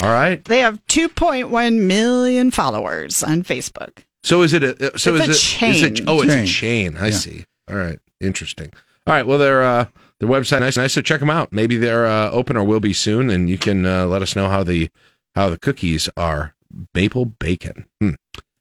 all right. they have 2.1 million followers on Facebook. So is it a? So It's is a it? Is chain. it? Oh, it's a Chain. chain. I Yeah. see. All right. Interesting. All right. Well, their uh, their website nice, nice. So check them out. Maybe they're uh, open or will be soon, and you can uh, let us know how the how the cookies are. Maple bacon. Hmm.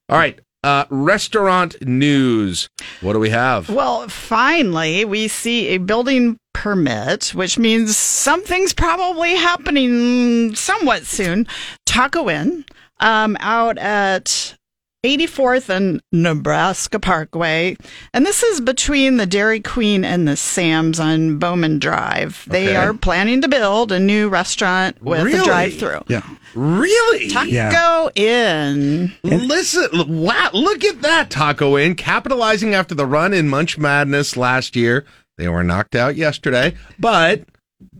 All right. Uh, restaurant news. What do we have? Well, finally, we see a building permit, which means something's probably happening somewhat soon. Taco Inn, um, out at 84th and Nebraska Parkway. And this is between the Dairy Queen and the Sam's on Bowman Drive. They Okay. are planning to build a new restaurant with Really? a drive through. Yeah. Really? Taco Inn. Listen, wow, look at that Taco Inn capitalizing after the run in Munch Madness last year. They were knocked out yesterday, but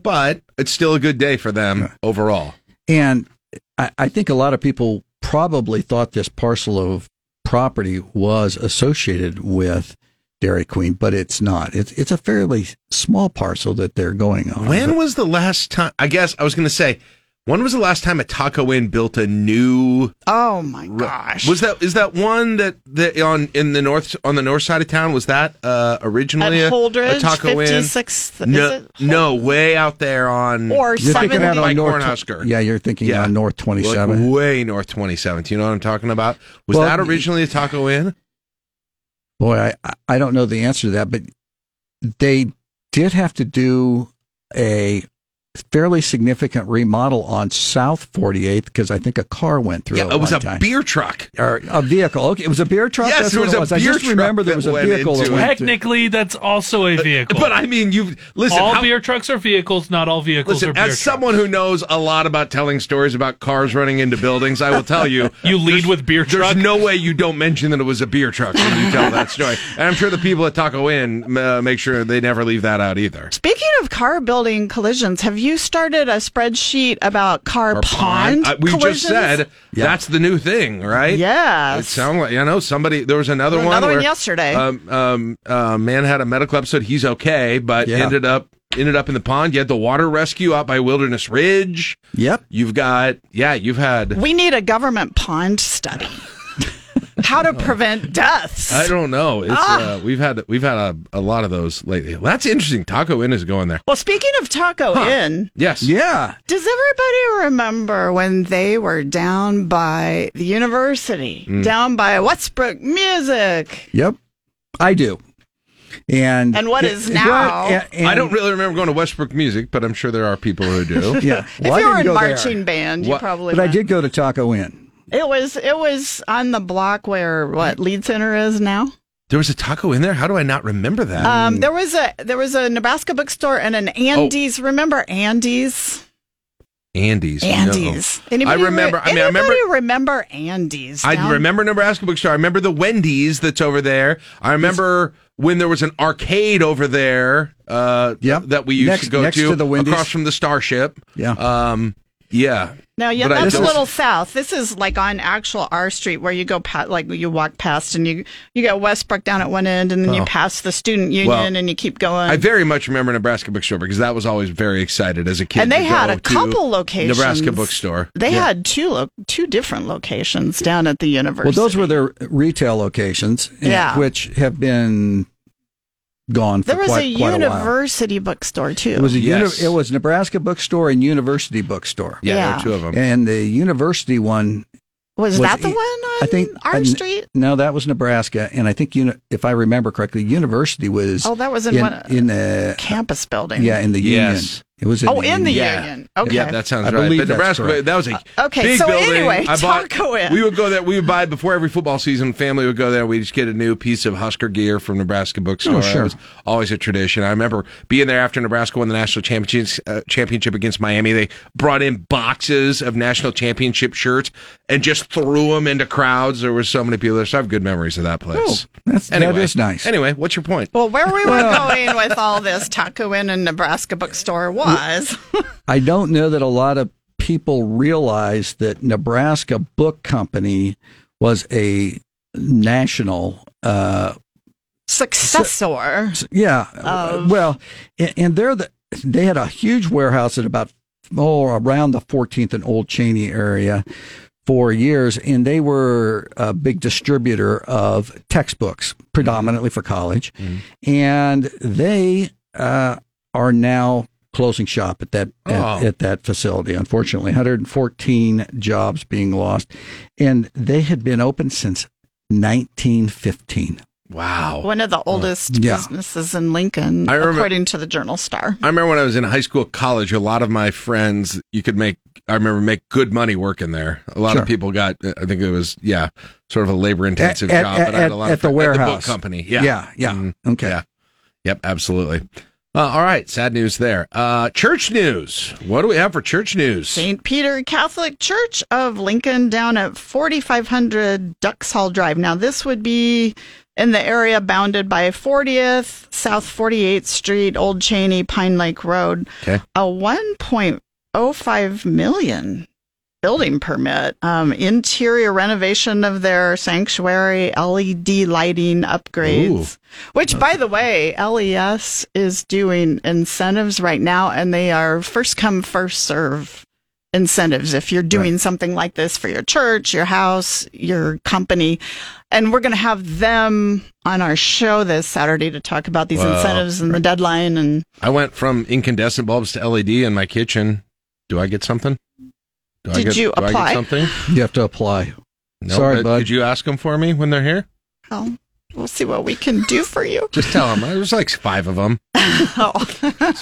but it's still a good day for them overall. And I, I think a lot of people probably thought this parcel of property was associated with Dairy Queen, but it's not. It's it's a fairly small parcel that they're going on. When was the last time? I guess I was going to say, when was the last time a Taco Inn built a new? Oh my gosh! Was that is that one that that on in the north on the north side of town? Was that uh, originally At a, Holdrege, a Taco Inn? 56th is No, it no, way out there on Or You're thinking out on North. Cornhusker. Yeah, you're thinking Yeah. on North Twenty Seven, Like way north twenty seventh. You know what I'm talking about? Was Well, that originally a Taco Inn? Boy, I I don't know the answer to that, but they did have to do a fairly significant remodel on South 48th because I think a car went through. Yeah, at it was a time. beer truck. or a vehicle. Okay, it was a beer truck. Yes, That's there what was it a was. I just truck remember there was a vehicle. That into went Technically, that's also a vehicle. But I mean, you listen. all how- beer trucks are vehicles. Not all vehicles Listen, are beer as someone who knows a lot about telling stories about cars running into buildings, I will tell you. You lead with beer truck? There's no way you don't mention that it was a beer truck when you tell that story. And I'm sure the people at Taco Inn uh, make sure they never leave that out either. Speaking of car building collisions, have you started a spreadsheet about car Or pond? I- we collisions? just said that's the new thing, right? Yeah. It sounds like you know somebody. There was another one. Another one where, yesterday. Um, um, uh, man had a medical episode. He's okay, but Yeah. ended up ended up in the pond. You had the water rescue out by Wilderness Ridge. Yep. You've got yeah. You've had. We need a government pond study. How to prevent deaths. I don't know. It's Ah. uh, we've had we've had a, a lot of those lately. Well, that's interesting. Taco Inn is going there. Well, speaking of Taco Inn, Yes. Yeah. does everybody remember when they were down by the university, Mm. down by Westbrook Music? Yep. I do. And And what is Well, now? and- and- I don't really remember going to Westbrook Music, but I'm sure there are people who do. Yeah. If Well, I you were in go there. marching band, you What- probably. But I did go to Taco Inn. It was it was on the block where what Lied Center is now. There was a taco in there. How do I not remember that? Um, there was a there was a Nebraska bookstore and an Oh. Andes. Remember Andes? Andes. no. Andes. I Anybody re- remember. I mean, I remember. anybody remember Andes? I down- remember Nebraska Bookstore. I remember the Wendy's that's over there. I remember when there was an arcade over there. Uh, Yep. that we used Next- to go next to, to the Wendy's. across from the Starship. Yeah. Um. Yeah. Now, yeah, But that's a little south. This is like on actual R Street where you go past, like you walk past and you you get Westbrook down at one end and then you Oh. pass the student union Well, and you keep going. I very much remember Nebraska Bookstore because that was always very excited as a kid. and they had a couple locations. Nebraska Bookstore. They Yeah. had two lo- two different locations down at the university. Well, those were their retail locations, eh, Yeah. which have been gone for there was quite, a quite a while. university bookstore too. It was a uni- it was Nebraska bookstore and University bookstore. Yeah, there Yeah. were two of them. And the university one was, was that the one on I think R uh, Street? No, that was Nebraska, and I think uni- if I remember correctly, University was Oh, that was in in, one- in the Campus building. yeah in the Yes. union. It was in Oh, the in the union. Yeah. union. Okay. Yeah, that sounds I right. But Nebraska, correct. that was a Uh, okay, big so building. anyway, I bought, Taco Inn. We would go there. We would buy before every football season. Family would go there. We'd just get a new piece of Husker gear from Nebraska Bookstore. Oh, sure. It was always a tradition. I remember being there after Nebraska won the national championships, uh, championship against Miami. They brought in boxes of national championship shirts and just threw them into crowds. There were so many people there. So I have good memories of that place. Oh, that's, anyway, that is nice. Anyway, what's your point? Well, where we were going with all this Taco Inn and Nebraska bookstore was I don't know that a lot of people realize that Nebraska Book Company was a national uh, successor. Yeah. Of- well, and, and they're the they had a huge warehouse at about oh around the 14th and Old Cheney area for years, and they were a big distributor of textbooks, predominantly for college, and they uh, are now closing shop at that Oh. at, at that facility. Unfortunately, 114 jobs being lost, and they had been open since 1915. Wow. One of the oldest Yeah. businesses in Lincoln, I remember- according to the Journal Star. I remember when I was in high school, college, a lot of my friends, you could make, I remember make good money working there. A lot Sure. of people got, I think it was, yeah, sort of a labor intensive job. at- but I had a at- lot of at the friends- warehouse. book company. Yeah. Yeah, yeah. Mhm. Okay. Yeah. Yep, absolutely. Uh, all right. Sad news there. Uh, church news. What do we have for church news? St. Peter Catholic Church of Lincoln down at 4500 Duxhall Drive. Now, this would be in the area bounded by 40th, South 48th Street, Old Cheney, Pine Lake Road. Okay. A 1.05 million building permit. Um, interior renovation of their sanctuary, LED lighting upgrades. Which, by the way, LES is doing incentives right now, and they are first come, first serve incentives. If you're doing something like this for your church, your house, your company, and we're going to have them on our show this Saturday to talk about these Wow. incentives and the deadline. And I went from incandescent bulbs to LED in my kitchen. Do I get something? Do I Did get, you do I get apply? something? You have to apply. No, Sorry, but bud. Did you ask them for me when they're here? well, we'll see what we can do for you. Just tell them. There's like five of them. so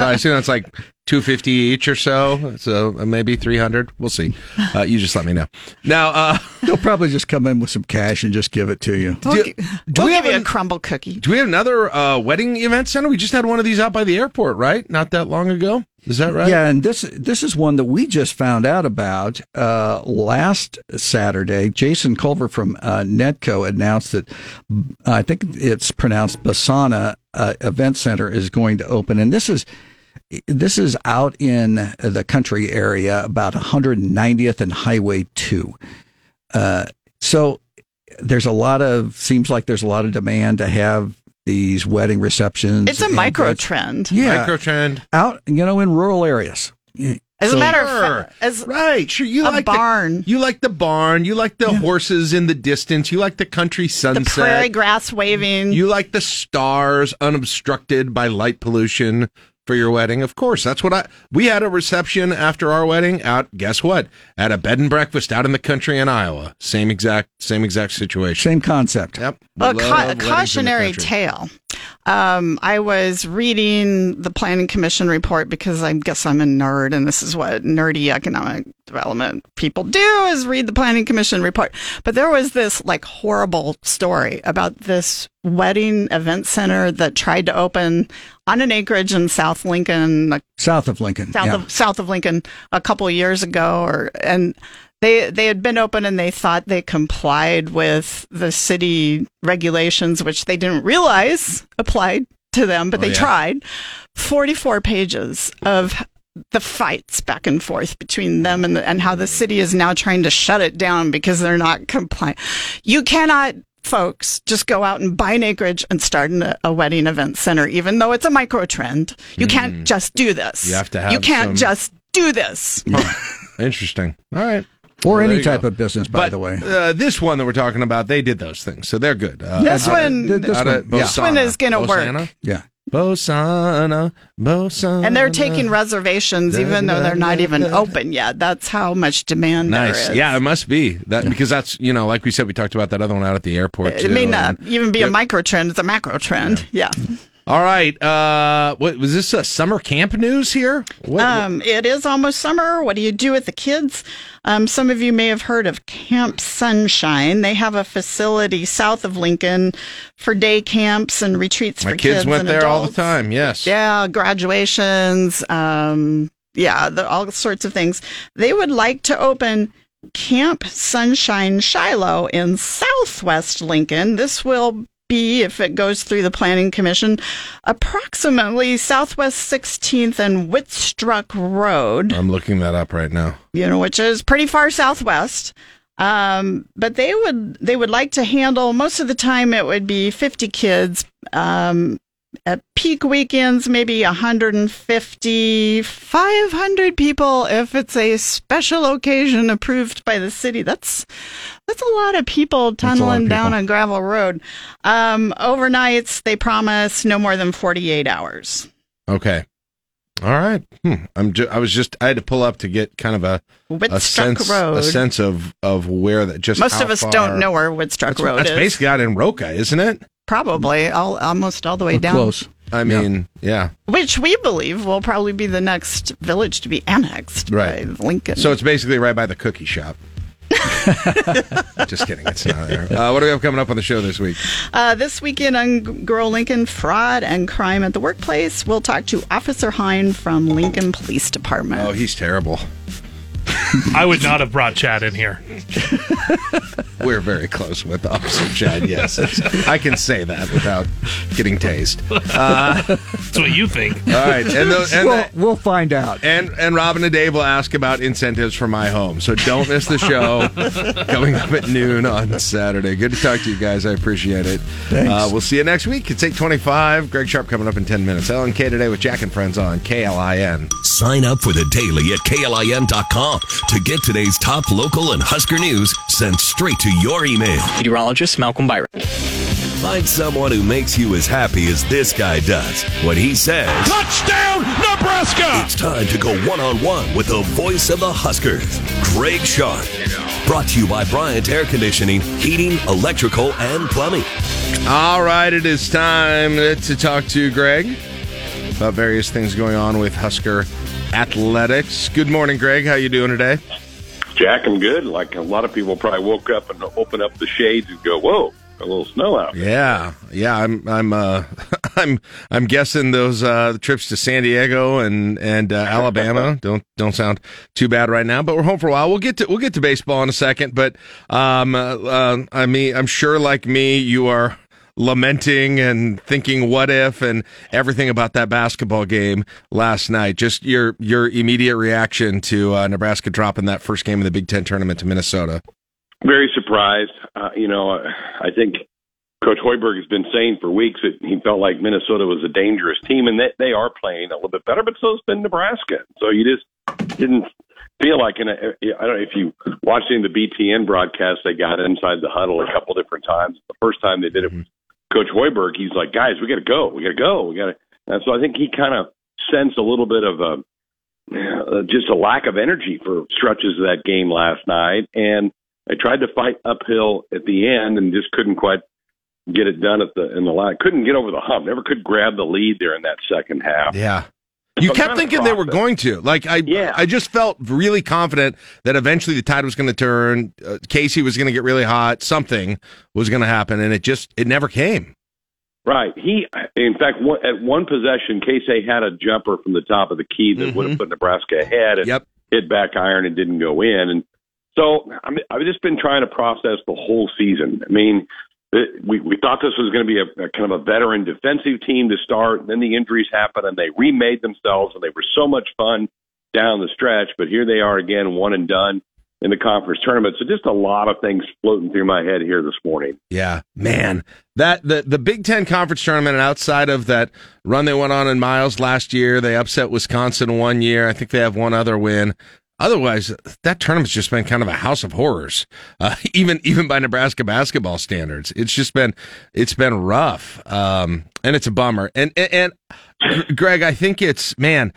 I assume that's like two fifty each or so. So uh, maybe three hundred. We'll see. Uh, you just let me know. Now, uh, They'll probably just come in with some cash and just give it to you. We'll, gi- we'll we give have you an- a Crumbl cookie. do we have another uh, wedding event center? We just had one of these out by the airport, right? Not that long ago. Is that right? Yeah, and this this is one that we just found out about uh, last Saturday. Jason Culver from uh, Netco announced that I think it's pronounced Basana uh, Event Center is going to open, and this is this is out in the country area, about 190th and Highway Two. Uh, so there's a lot of seems like there's a lot of demand to have these wedding receptions. It's a and micro that's- trend. Yeah, micro trend out you know in rural areas. As So- a matter of Sure. fact, as Right, sure. You a like barn. The, you like the barn. You like the horses in the distance. You like the country sunset, the sunset. prairie grass waving. You like the stars unobstructed by light pollution for your wedding. Of course, that's what I. We had a reception after our wedding out. Guess what? At a bed and breakfast out in the country in Iowa. Same exact, same exact situation. Same concept. Yep. a, ca- a weddings in the cautionary tale. Um, I was reading the Planning Commission report because I guess I'm a nerd, and this is what nerdy economic development people do is read the Planning Commission report. But there was this like horrible story about this wedding event center that tried to open on an acreage in South Lincoln, South of Lincoln. south yeah. of south of Lincoln a couple of years ago, or and they they had been open and they thought they complied with the city regulations, which they didn't realize applied to them, but Oh, they yeah. tried. Forty four pages of the fights back and forth between them and the, and how the city is now trying to shut it down because they're not compliant. You cannot. Folks, just go out and buy an acreage and start an, a wedding event center, even though it's a micro trend. You can't just do this. Mm. You have to have You can't some- just do this. Interesting. All right. Or Well, any type go. of business, by But the way. uh, this one that we're talking about, they did those things, so they're good. Uh, This out of- one- Th- this one, yeah. This one is gonna work. Yeah. Bosana, Bosana. And they're taking reservations even though they're not even open yet. That's how much demand Nice. is. Yeah, it must be that because that's you know, like we said, we talked about that other one out at the airport. It too, may not even be a micro trend, it's a macro trend. Yeah. All right. Uh, what was this? A summer camp news here? What, Um, it is almost summer. What do you do with the kids? Um, some of you may have heard of Camp Sunshine. They have a facility south of Lincoln for day camps and retreats my for kids, kids. went there all the time. Yes. Yeah, graduations, um, yeah, the, all sorts of things. They would like to open Camp Sunshine Shiloh in southwest Lincoln. This will be, if it goes through the Planning Commission, approximately southwest 16th and Wittstruck Road I'm looking that up right now. you know, which is pretty far southwest. Um, but they would they would like to handle most of the time. It would be 50 kids. Um, at peak weekends, maybe 150, 500 people if it's a special occasion approved by the city. That's that's a lot of people a of tunneling down a gravel road. Um, overnights, they promise no more than 48 hours. Okay. All right. Hmm. I'm. Ju- I was just. I had to pull up to get kind of a a sense Road. a sense of of where that just Most of us far- don't know where Wittstruck That's, Road that's is. That's basically out in Roca, isn't it? Probably all almost all the way down. Close. I mean, yeah. Which we believe will probably be the next village to be annexed Right. by Lincoln. So it's basically right by the cookie shop. Just kidding. It's not there. Uh, what do we have coming up on the show this week? uh, this weekend on Grow Lincoln Fraud and Crime at the Workplace, we'll talk to Officer Hine from Lincoln Police Department. Oh, he's terrible. I would not have brought Chad in here. We're very close with Officer Chad. Yes, I can say that without getting tased. Uh, That's what you think. all right, and, the, and Well, we'll find out. and and Robin and Dave will ask about incentives for my home. So don't miss the show coming up at noon on Saturday. Good to talk to you guys. I appreciate it. Thanks. Uh, we'll see you next week. It's eight twenty-five. Greg Sharp coming up in ten minutes. LNK today with Jack and Friends on KLIN. Sign up for the daily at klin.com to get today's top local and Husker news sent straight to your email. Meteorologist Malcolm Byron. Find someone who makes you as happy as this guy does when he says, Touchdown, Nebraska! It's time to go one on one with the voice of the Huskers, Greg Sharp. Brought to you by Bryant Air Conditioning, Heating, Electrical, and Plumbing. All right, it is time to talk to Greg about various things going on with Husker athletics. Good morning, Greg. How you doing today? Jack, I'm good. Like a lot of people probably woke up and open up the shades and go, "Whoa, a little snow out." Yeah, yeah. I'm, I'm, uh, I'm, I'm guessing those uh, trips to San Diego and and uh, Alabama don't don't sound too bad right now. But we're home for a while. We'll get to we'll get to baseball in a second. But um, uh, uh, I mean, I'm sure like me, you are lamenting and thinking what if and everything about that basketball game last night. Just your your immediate reaction to uh, Nebraska dropping that first game of the Big Ten tournament to Minnesota. Very surprised. Uh, you know, I think Coach Hoiberg has been saying for weeks that he felt like Minnesota was a dangerous team, and that they are playing a little bit better, but so's been Nebraska. So you just didn't feel like in a, I don't know if you watching the BTN broadcast, they got inside the huddle a couple different times. The first time they did it with Coach Hoiberg, he's like, guys, we got to go. We got to go. We got to. And so I think he kind of sensed a little bit of a, uh, just a lack of energy for stretches of that game last night. And I tried to fight uphill at the end and just couldn't quite get it done at the in the line. Couldn't get over the hump. Never could grab the lead there in that second half. Yeah. You So kept thinking they were going to. Like I, yeah. I just felt really confident that eventually the tide was going to turn. Uh, Keisei was going to get really hot. Something was going to happen, and it just it never came. Right. He, in fact, one, at one possession, Keisei had a jumper from the top of the key that would have put Nebraska ahead. And Yep. Hit back iron and didn't go in. And so I mean, I've just been trying to process the whole season. I mean, we we thought this was going to be a, a kind of a veteran defensive team to start. And then the injuries happened, and they remade themselves, and they were so much fun down the stretch. But here they are again, one and done in the conference tournament. So just a lot of things floating through my head here this morning. Yeah, man, that the the Big Ten conference tournament, and outside of that run they went on in Miles last year, they upset Wisconsin one year. I think they have one other win. Otherwise, that tournament's just been kind of a house of horrors, uh, even even by Nebraska basketball standards. It's just been it's been rough, um, and it's a bummer. And and, and Greg, I think it's man.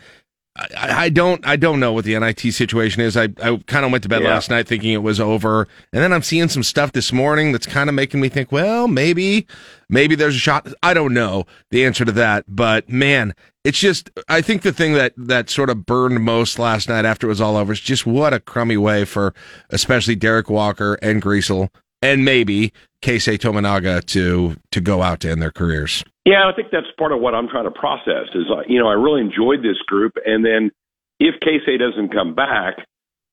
I, I don't I don't know what the NIT situation is. I, I kind of went to bed Yeah. last night thinking it was over, and then I'm seeing some stuff this morning that's kind of making me think, well, maybe maybe there's a shot. I don't know the answer to that, but man, it's just I think the thing that that sort of burned most last night after it was all over is just what a crummy way for especially Derek Walker and Griesel and maybe Keisei Tominaga to to go out to end their careers. Yeah, I think that's part of what I'm trying to process. Is uh, you know I really enjoyed this group, and then if Keisei doesn't come back,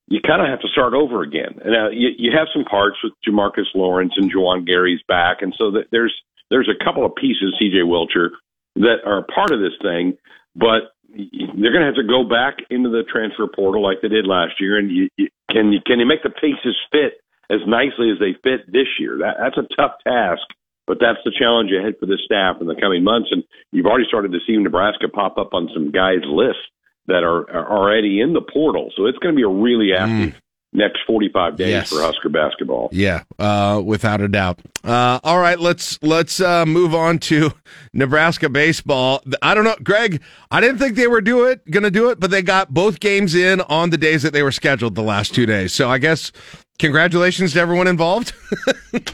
you kind of have to start over again. And uh, you, you have some parts with Jamarques Lawrence and Juwan Gary's back, and so there's there's a couple of pieces, C.J. Wilcher, that are part of this thing, but they're going to have to go back into the transfer portal like they did last year. And you, you, can you can you make the pieces fit as nicely as they fit this year? That that's a tough task. But that's the challenge ahead for this staff in the coming months. And you've already started to see Nebraska pop up on some guys' lists that are, are already in the portal. So it's going to be a really mm. active next 45 days Yes. for Husker basketball. Yeah, uh, without a doubt. Uh, all right, let's let's uh, move on to Nebraska baseball. I don't know, Greg. I didn't think they were do it, going to do it, but they got both games in on the days that they were scheduled the last two days. So I guess congratulations to everyone involved.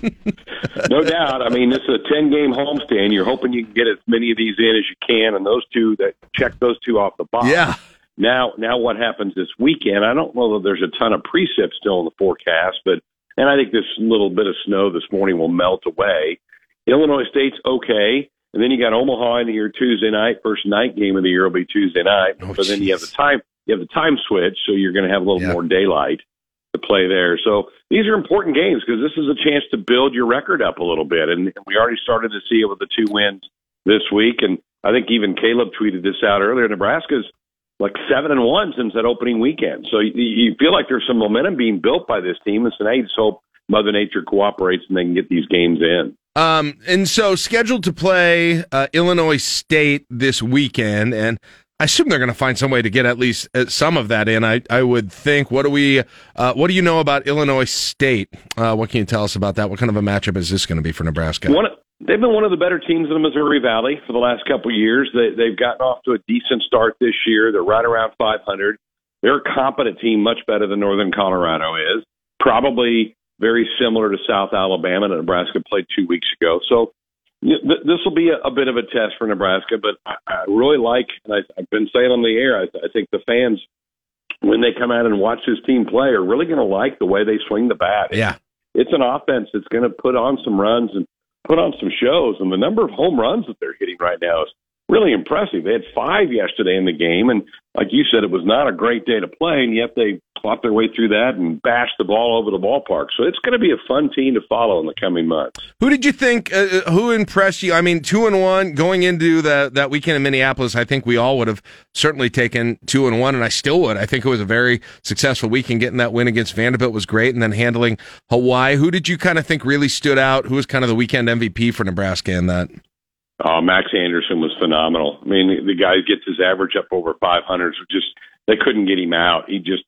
no doubt. I mean, this is a 10 game homestand. You're hoping you can get as many of these in as you can. And those two that check those two off the box. Yeah. Now, now what happens this weekend? I don't know that there's a ton of precip still in the forecast, but and I think this little bit of snow this morning will melt away. Illinois State's okay, and then you got Omaha into your Tuesday night. First night game of the year will be Tuesday night, oh, but then you have the time you have the time switch, so you're going to have a little more daylight. to play there. So these are important games because this is a chance to build your record up a little bit. And we already started to see it with the two wins this week. And I think even Caleb tweeted this out earlier. Nebraska's like seven and one since that opening weekend. So you, you feel like there's some momentum being built by this team. And so now you just hope Mother Nature cooperates and they can get these games in. Um, and so scheduled to play uh, Illinois State this weekend, and I assume they're going to find some way to get at least uh, some of that in. I, I would think. What do we? Uh, what do you know about Illinois State? Uh, what can you tell us about that? What kind of a matchup is this going to be for Nebraska? One, they've been one of the better teams in the Missouri Valley for the last couple of years. They, they've gotten off to a decent start this year. They're right around 500. They're a competent team, much better than Northern Colorado is. Probably very similar to South Alabama that Nebraska played two weeks ago. So this will be a, a bit of a test for Nebraska, but I, I really like, and I, I've been saying on the air, I, I think the fans, when they come out and watch this team play, are really going to like the way they swing the bat. Yeah. It's an offense that's going to put on some runs and put on some shows, and the number of home runs that they're hitting right now is really impressive. They had five yesterday in the game, and like you said, it was not a great day to play, and yet they fought their way through that and bashed the ball over the ballpark. So it's going to be a fun team to follow in the coming months. Who did you think? Uh, uh, who impressed you? I mean, two and one going into the that weekend in Minneapolis. I think we all would have certainly taken two and one, and I still would. I think it was a very successful weekend. Getting that win against Vanderbilt was great, and then handling Hawaii. Who did you kind of think really stood out? Who was kind of the weekend MVP for Nebraska in that? Oh, Max Anderson was phenomenal. I mean, the guy gets his average up over 500. So just they couldn't get him out. He just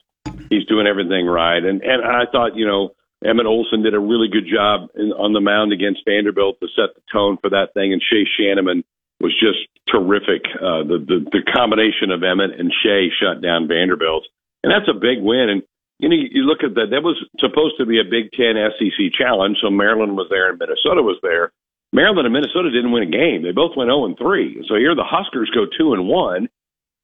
he's doing everything right. And and I thought, you know, Emmett Olson did a really good job in, on the mound against Vanderbilt to set the tone for that thing. And Shay Schanaman was just terrific. Uh, the, the the combination of Emmett and Shay shut down Vanderbilt, and that's a big win. And you know, you look at that. That was supposed to be a Big Ten SEC challenge. So Maryland was there and Minnesota was there. Maryland and Minnesota didn't win a game. They both went 0 and 3. So here the Huskers go 2 and 1.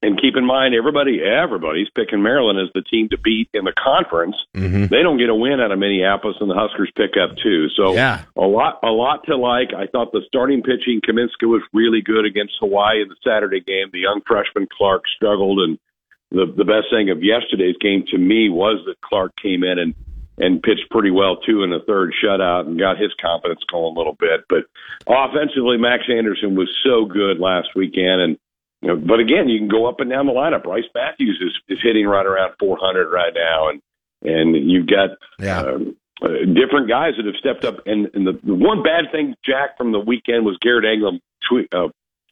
And keep in mind, everybody, everybody's picking Maryland as the team to beat in the conference. Mm-hmm. They don't get a win out of Minneapolis, and the Huskers pick up two. So yeah. a lot, a lot to like. I thought the starting pitching, Kaminska was really good against Hawaii in the Saturday game. The young freshman Clark struggled, and the the best thing of yesterday's game to me was that Clark came in and and pitched pretty well too in the third shutout and got his confidence going a little bit. But offensively, Max Anderson was so good last weekend, and you know, but again, you can go up and down the lineup. Brice Matthews is is hitting right around 400 right now, and and you've got yeah. um, uh, different guys that have stepped up. And, and the, the one bad thing, Jack, from the weekend was Garrett Anglim tw- uh,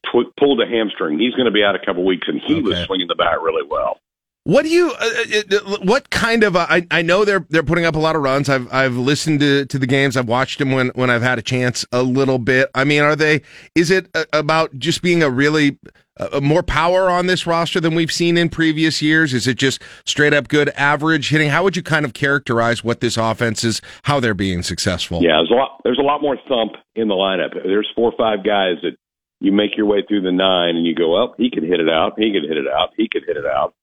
tw- pulled a hamstring. He's going to be out a couple weeks, and he Okay. was swinging the bat really well. What do you? Uh, uh, what kind of? Uh, I I know they're they're putting up a lot of runs. I've I've listened to, to the games. I've watched them when when I've had a chance a little bit. I mean, are they? Is it uh, about just being a really uh, more power on this roster than we've seen in previous years? Is it just straight up good average hitting? How would you kind of characterize what this offense is? How they're being successful? Yeah, there's a lot. There's a lot more thump in the lineup. There's four or five guys that you make your way through the nine, and you go, "Up, he could hit it out. He could hit it out. He could hit it out."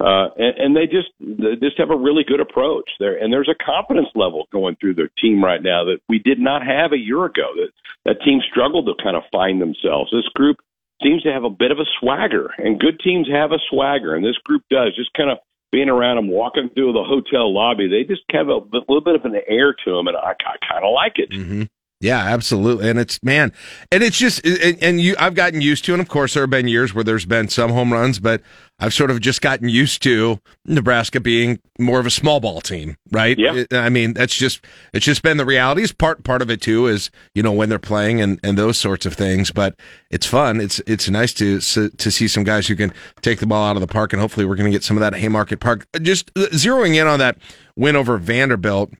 Uh, and, and they just they just have a really good approach there, and there's a confidence level going through their team right now that we did not have a year ago. That that team struggled to kind of find themselves. This group seems to have a bit of a swagger, and good teams have a swagger, and this group does. Just kind of being around them, walking through the hotel lobby, they just have a, a little bit of an air to them, and I, I kind of like it. Mm-hmm. Yeah, absolutely. And it's man, and it's just and, and you I've gotten used to and of course there have been years where there's been some home runs, but I've sort of just gotten used to Nebraska being more of a small ball team, right? Yeah. I mean, that's just it's just been the reality. Is part part of it too is, you know, when they're playing and and those sorts of things, but it's fun. It's it's nice to to see some guys who can take the ball out of the park and hopefully we're going to get some of that at Haymarket Park. Just zeroing in on that win over Vanderbilt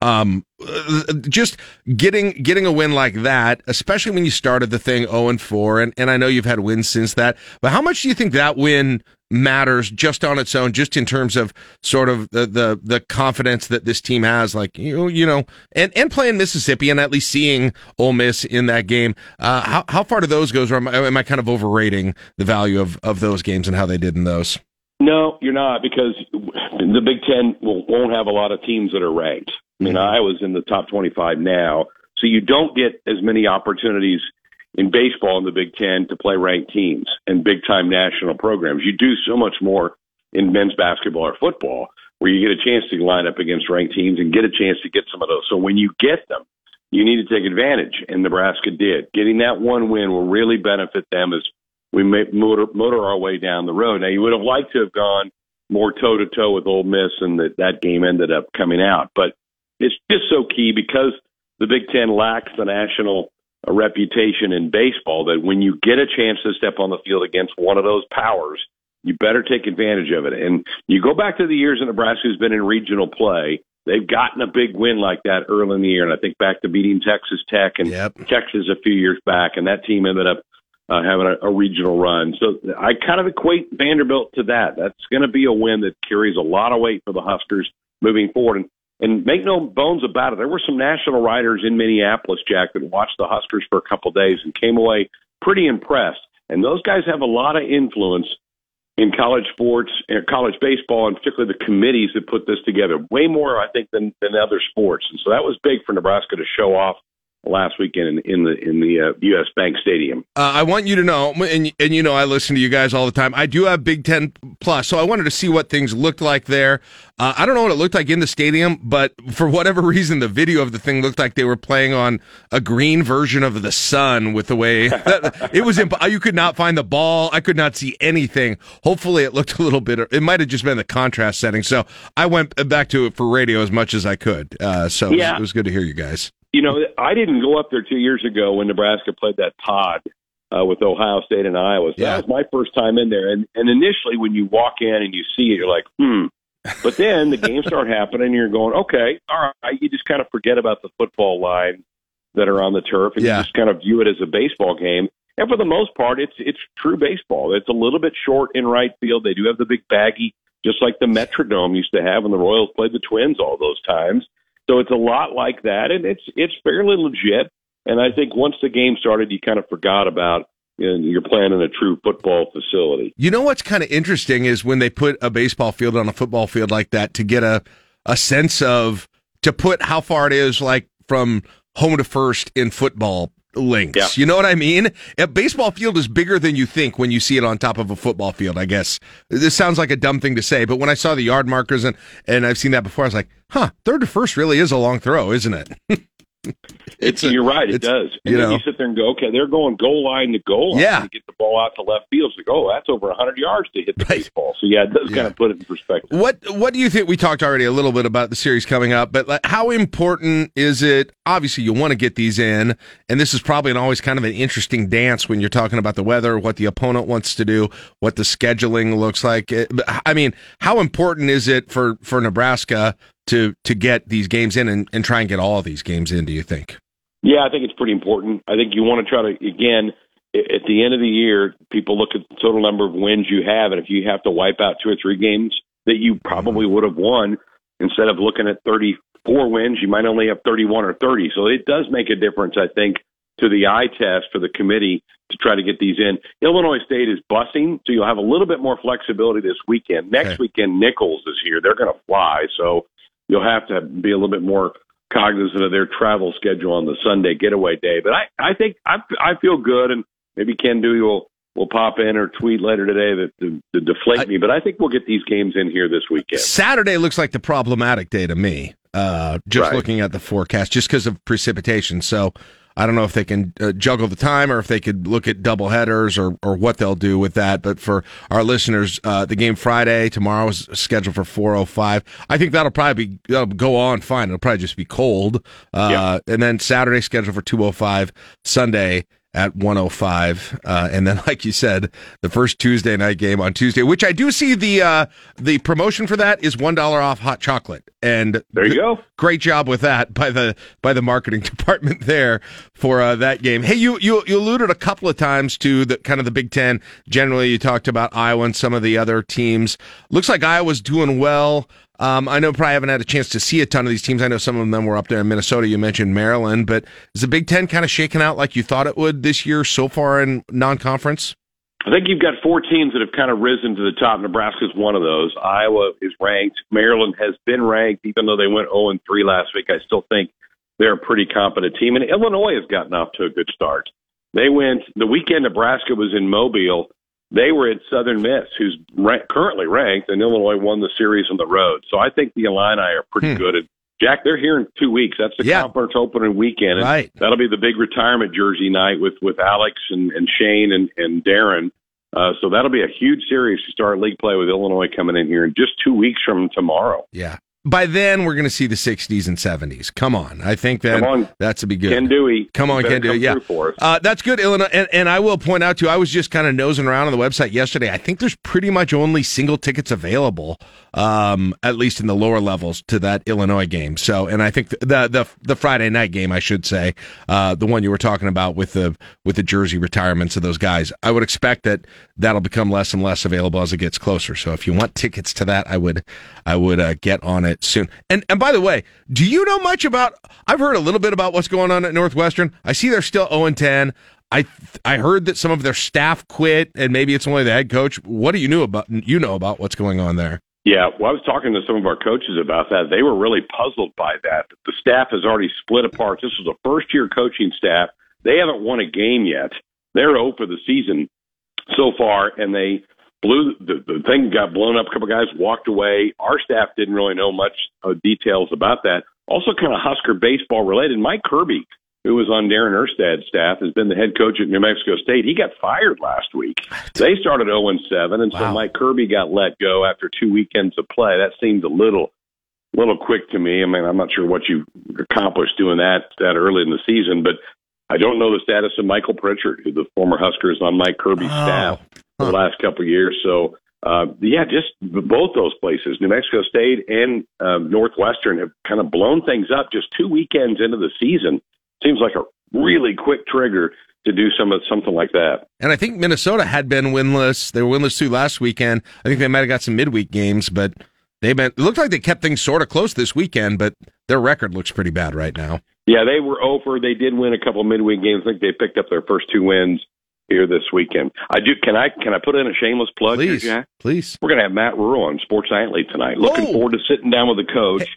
um uh, just getting getting a win like that especially when you started the thing 0 and 4 and and I know you've had wins since that but how much do you think that win matters just on its own just in terms of sort of the the, the confidence that this team has like you you know and and playing Mississippi and at least seeing Ole Miss in that game uh how how far do those goes or am I, am I kind of overrating the value of of those games and how they did in those No, you're not because the Big Ten won't have a lot of teams that are ranked. I mean, Iowa's in the top 25 now, so you don't get as many opportunities in baseball in the Big Ten to play ranked teams and big time national programs. You do so much more in men's basketball or football. where you get a chance to line up against ranked teams and get a chance to get some of those. So when you get them, you need to take advantage, and Nebraska did. Getting that one win will really benefit them as we motor, motor our way down the road. Now, you would have liked to have gone more toe to toe with Ole Miss, and that that game ended up coming out. But it's just so key because the Big Ten lacks the national uh, reputation in baseball that when you get a chance to step on the field against one of those powers, you better take advantage of it. And you go back to the years that Nebraska's been in regional play. They've gotten a big win like that early in the year, and I think back to beating Texas Tech and yep. Texas a few years back, and that team ended up uh, having a, a regional run. So I kind of equate Vanderbilt to that. That's going to be a win that carries a lot of weight for the Huskers moving forward. And, and make no bones about it, there were some national writers in Minneapolis, Jack, that watched the Huskers for a couple of days and came away pretty impressed. And those guys have a lot of influence in college sports and college baseball, and particularly the committees that put this together. Way more, I think, than than other sports. And so that was big for Nebraska to show off last weekend in, in the in the uh, U.S. Bank Stadium. Uh, I want you to know, and and you know, I listen to you guys all the time. I do have Big Ten Plus, so I wanted to see what things looked like there. Uh, I don't know what it looked like in the stadium, but for whatever reason, the video of the thing looked like they were playing on a green version of the sun. With the way that, it was, imp- you could not find the ball. I could not see anything. Hopefully, it looked a little bit. It might have just been the contrast setting. So I went back to it for radio as much as I could. Uh, so yeah. it was good to hear you guys. You know, I didn't go up there two years ago when Nebraska played that pod uh, with Ohio State and Iowa. So yeah. That was my first time in there. And, and initially, when you walk in and you see it, you're like, hmm. But then the games start happening, and you're going, okay, all right. You just kind of forget about the football lines that are on the turf, and yeah. you just kind of view it as a baseball game. And for the most part, it's it's true baseball. It's a little bit short in right field. They do have the big baggy, just like the Metrodome used to have when the Royals played the Twins all those times. So it's a lot like that, and it's it's fairly legit. And I think once the game started, you kind of forgot about know, you're playing in a true football facility. You know what's kind of interesting is when they put a baseball field on a football field like that to get a a sense of to put how far it is like from home to first in football links. Yeah. You know what I mean? A baseball field is bigger than you think when you see it on top of a football field, I guess. This sounds like a dumb thing to say, but when I saw the yard markers and, and I've seen that before, I was like, huh, third to first really is a long throw, isn't it? it's a, you're right. It does. And you then know, you sit there and go, okay, they're going goal line to goal line yeah. to get the ball out to left field. So go, oh, that's over 100 yards to hit the right. baseball. So yeah, it does yeah. kind of put it in perspective. What What do you think? We talked already a little bit about the series coming up, but like, how important is it? Obviously, you want to get these in, and this is probably an always kind of an interesting dance when you're talking about the weather, what the opponent wants to do, what the scheduling looks like. Eh, I mean, how important is it for for Nebraska to to get these games in and, and try and get all of these games in? Do you think? Yeah, I think it's pretty important. I think you want to try to again at the end of the year, people look at the total number of wins you have, and if you have to wipe out two or three games that you probably mm-hmm. would have won, instead of looking at 34 wins, you might only have 31 or 30. So it does make a difference, I think, to the eye test for the committee to try to get these in. Illinois State is busing, so you'll have a little bit more flexibility this weekend. Next okay. weekend, Nichols is here. They're going to fly, so you'll have to be a little bit more cognizant of their travel schedule on the Sunday getaway day. But I, I think I, I feel good, and maybe Ken Dewey will will pop in or tweet later today that to, to deflate I, me. But I think we'll get these games in here this weekend. Saturday looks like the problematic day to me. Uh, just right. looking at the forecast, just because of precipitation. So I don't know if they can uh, juggle the time or if they could look at double headers or, or what they'll do with that. But for our listeners, uh, the game Friday tomorrow is scheduled for 4:05. I think that'll probably be that'll go on fine. It'll probably just be cold. Uh, yeah. And then Saturday scheduled for 2:05. Sunday at 105 uh, and then like you said the first tuesday night game on tuesday which i do see the uh, the promotion for that is one dollar off hot chocolate. And there you go. great job with that by the by the marketing department there for uh, that game. Hey you, you you alluded a couple of times to the kind of the big ten. Generally you talked about iowa and some of the other teams. Looks like iowa's doing well um, I know probably haven't had a chance to see a ton of these teams. I know some of them were up there in Minnesota. You mentioned Maryland, but is the Big Ten kind of shaking out like you thought it would this year so far in non-conference? I think you've got four teams that have kind of risen to the top. Nebraska is one of those. Iowa is ranked. Maryland has been ranked, even though they went 0 and 3 last week. I still think they're a pretty competent team. And Illinois has gotten off to a good start. They went the weekend Nebraska was in Mobile they were at Southern Miss, who's rank, currently ranked, and Illinois won the series on the road. So I think the Illini are pretty Hmm. good. And Jack, they're here in two weeks. That's the Yeah. conference opening weekend. And Right. That'll be the big retirement jersey night with with Alex and, and Shane and and Darin. Uh, so that'll be a huge series to start league play with Illinois coming in here in just two weeks from tomorrow. Yeah. By then, we're going to see the 60s and 70s. Come on. I think that on. that's a be good. Ken Dewey, Come on, Ken Dewey. Yeah. Uh, that's good, Illinois. And, and I will point out, too, I was just kind of nosing around on the website yesterday. I think there's pretty much only single tickets available, um, at least in the lower levels, to that Illinois game. So, and I think the the, the Friday night game, I should say, uh, the one you were talking about with the with the jersey retirements of those guys, I would expect that that'll become less and less available as it gets closer. So, if you want tickets to that, I would I would uh, get on it soon. And and by the way, do you know much about? I've heard a little bit about what's going on at Northwestern. I see they're still zero and ten. I I heard that some of their staff quit, and maybe it's only the head coach. What do you know about you know about what's going on there? Yeah, well, I was talking to some of our coaches about that. They were really puzzled by that. The staff has already split apart. This was a first year coaching staff. They haven't won a game yet. They're 0 for the season so far, and they blew the, the thing got blown up. A couple guys walked away. Our staff didn't really know much uh, details about that. Also, kind of Husker baseball related. Mike Kirby, who was on Darin Erstad's staff, has been the head coach at New Mexico State. He got fired last week. They started 0 and 7, and so Mike Kirby got let go after two weekends of play. That seemed a little little quick to me. I mean, I'm not sure what you accomplished doing that that early in the season, but I don't know the status of Michael Pritchard, who the former Husker is on Mike Kirby's staff for the last couple of years. So, uh, yeah, just both those places, New Mexico State and uh, Northwestern, have kind of blown things up just two weekends into the season. Seems like a really quick trigger to do some of something like that. And I think Minnesota had been winless. They were winless too last weekend. I think they might have got some midweek games, but they've been. It looked like they kept things sort of close this weekend, but their record looks pretty bad right now. Yeah, they were over. They did win a couple of midweek games. I think they picked up their first two wins here this weekend. I do. Can I can I put in a shameless plug? here, Please, Jack? please. We're going to have Matt Rhule on Sports Nightly tonight. Looking forward to sitting down with the coach.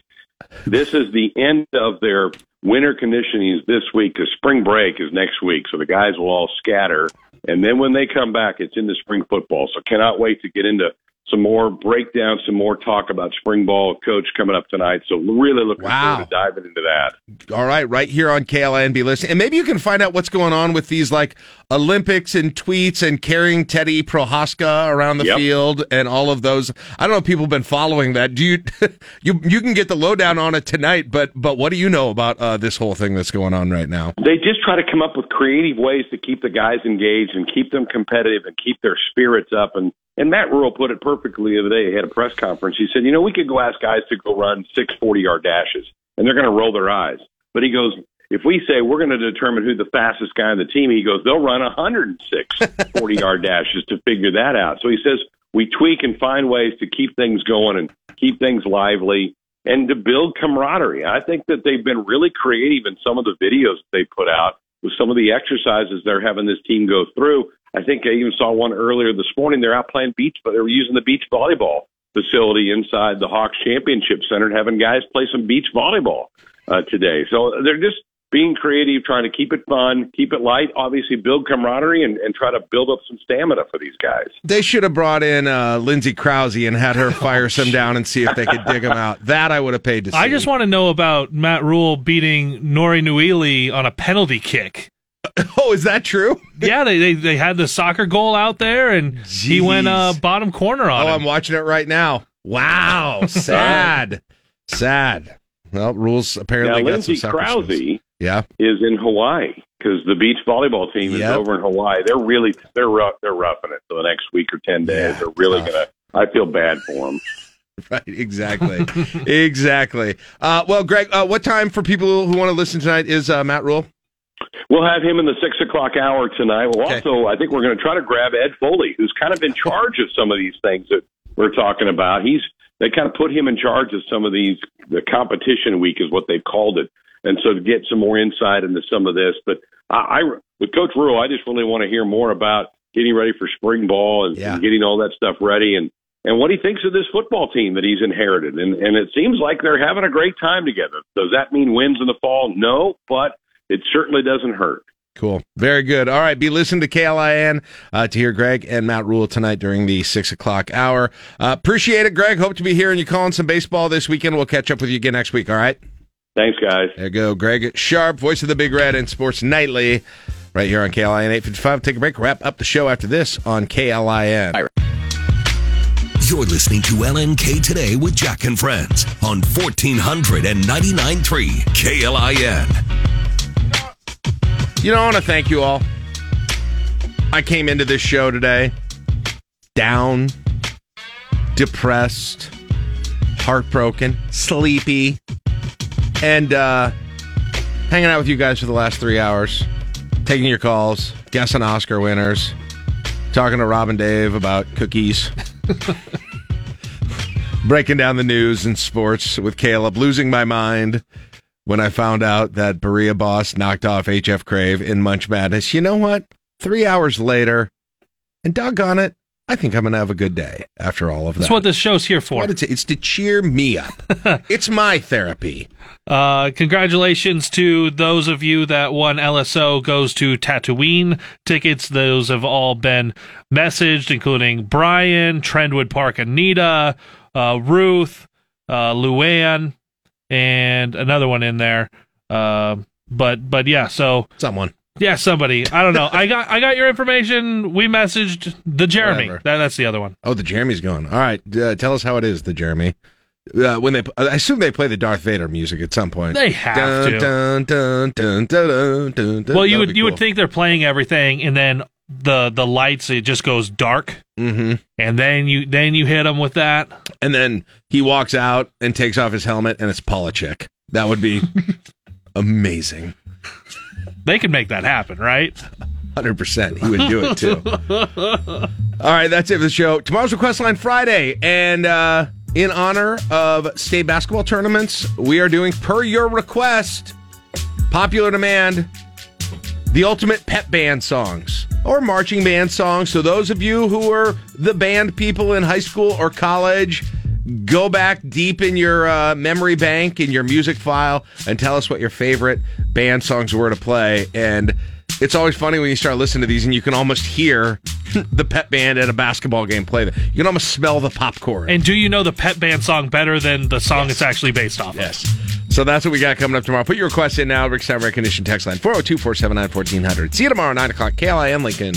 This is the end of their winter conditioning this week because spring break is next week. So the guys will all scatter. And then when they come back, it's into spring football. So cannot wait to get into some more breakdown, some more talk about spring ball. Coach coming up tonight. So really looking Wow. forward to diving into that. All right, right here on KLIN. Listen, and maybe you can find out what's going on with these like Olympics and tweets and carrying Teddy Prochazka around the Yep. field and all of those. I don't know if people have been following that. Do you? you you can get the lowdown on it tonight, but but what do you know about uh, this whole thing that's going on right now? They just try to come up with creative ways to keep the guys engaged and keep them competitive and keep their spirits up. And and Matt Rhule put it perfectly the other day. He had a press conference. He said, you know, we could go ask guys to go run six forty yard dashes, and they're going to roll their eyes. But he goes, if we say we're going to determine who the fastest guy on the team, he goes, they'll run 106 40 yard dashes to figure that out. So he says we tweak and find ways to keep things going and keep things lively and to build camaraderie. I think that they've been really creative in some of the videos they put out with some of the exercises they're having this team go through. I think I even saw one earlier this morning. They're out playing beach, but they were using the beach volleyball facility inside the Hawks Championship Center and having guys play some beach volleyball uh, today. So they're just being creative, trying to keep it fun, keep it light, obviously build camaraderie and, and try to build up some stamina for these guys. They should have brought in uh, Lindsay Krause and had her fire some down and see if they could dig them out. That I would have paid to see. I just want to know about Matt Rhule beating Nouri Nouili on a penalty kick. Oh, is that true? yeah, they, they they had the soccer goal out there, and he went uh, bottom corner on it. Oh, him. I'm watching it right now. Wow, sad, sad. Well, rules apparently now, got some Lindsay soccer Krause skills. Yeah, is in Hawaii because the beach volleyball team is Yep. over in Hawaii. They're really they're rough, they're roughing it for the next week or ten days. they're really gonna. I feel bad for them. right. Exactly, exactly. Uh, well, Greg, uh, what time for people who want to listen tonight is uh, Matt Rhule? We'll have him in the six o'clock hour tonight. Well, also, I think we're going to try to grab Ed Foley, who's kind of in charge of some of these things that we're talking about. He's they kind of put him in charge of some of these. The competition week is what they've called it, and so to get some more insight into some of this. But I, I with Coach Rhule, I just really want to hear more about getting ready for spring ball and, and getting all that stuff ready and. And what he thinks of this football team that he's inherited. And, and it seems like they're having a great time together. Does that mean wins in the fall? No, but it certainly doesn't hurt. Cool. Very good. All right. Be listening to KLIN uh, to hear Greg and Matt Rhule tonight during the six o'clock hour. Uh, appreciate it, Greg. Hope to be hearing you calling some baseball this weekend. We'll catch up with you again next week. All right. Thanks, guys. There you go. Greg Sharpe, voice of the Big Red and Sports Nightly, right here on KLIN 855. Take a break. Wrap up the show after this on KLIN. You're listening to LNK Today with Jack and Friends on 1499.3 KLIN. You know, I want to thank you all. I came into this show today down, depressed, heartbroken, sleepy, and uh, hanging out with you guys for the last three hours, taking your calls, guessing Oscar winners, talking to Rob and Dave about cookies. Breaking down the news and sports with Caleb, losing my mind when I found out that Birria Boss knocked off HF Crave in Munch Madness. You know what? Three hours later, and doggone it, I think I'm going to have a good day after all of that. That's what this show's here for. It's, it's to cheer me up. it's my therapy. Uh, congratulations to those of you that won LSO goes to Tatooine tickets. Those have all been messaged, including Brian, Trendwood Park, Anita, uh, Ruth, uh, Luann, and another one in there. Uh, but but yeah, so someone. Yeah, somebody. I don't know. I got I got your information. We messaged the Jeremy. That, that's the other one. Oh, the Jeremy's going. All right, uh, tell us how it is, the Jeremy. Uh, when they, I assume they play the Darth Vader music at some point. They have dun, to. Dun, dun, dun, dun, dun, dun. Well, you would you cool. would think they're playing everything, and then the the lights it just goes dark, mm-hmm. and then you then you hit them with that. And then he walks out and takes off his helmet, and it's Polachek. That would be amazing. They could make that happen, right? Hundred percent, he would do it too. All right, that's it for the show. Tomorrow's Request Line Friday, and uh, in honor of state basketball tournaments, we are doing per your request, popular demand, the ultimate pep band songs or marching band songs. So those of you who were the band people in high school or college, go back deep in your uh, memory bank in your music file and tell us what your favorite band songs were to play and it's always funny when you start listening to these and you can almost hear the pet band at a basketball game play them. You can almost smell the popcorn. And do you know the Pet Band song better than the song it's actually based off Yes. So that's what we got coming up tomorrow. Put your request in now. Rick Sound Recognition text line 402 479 1400. See you tomorrow, 9 o'clock. KLIN Lincoln.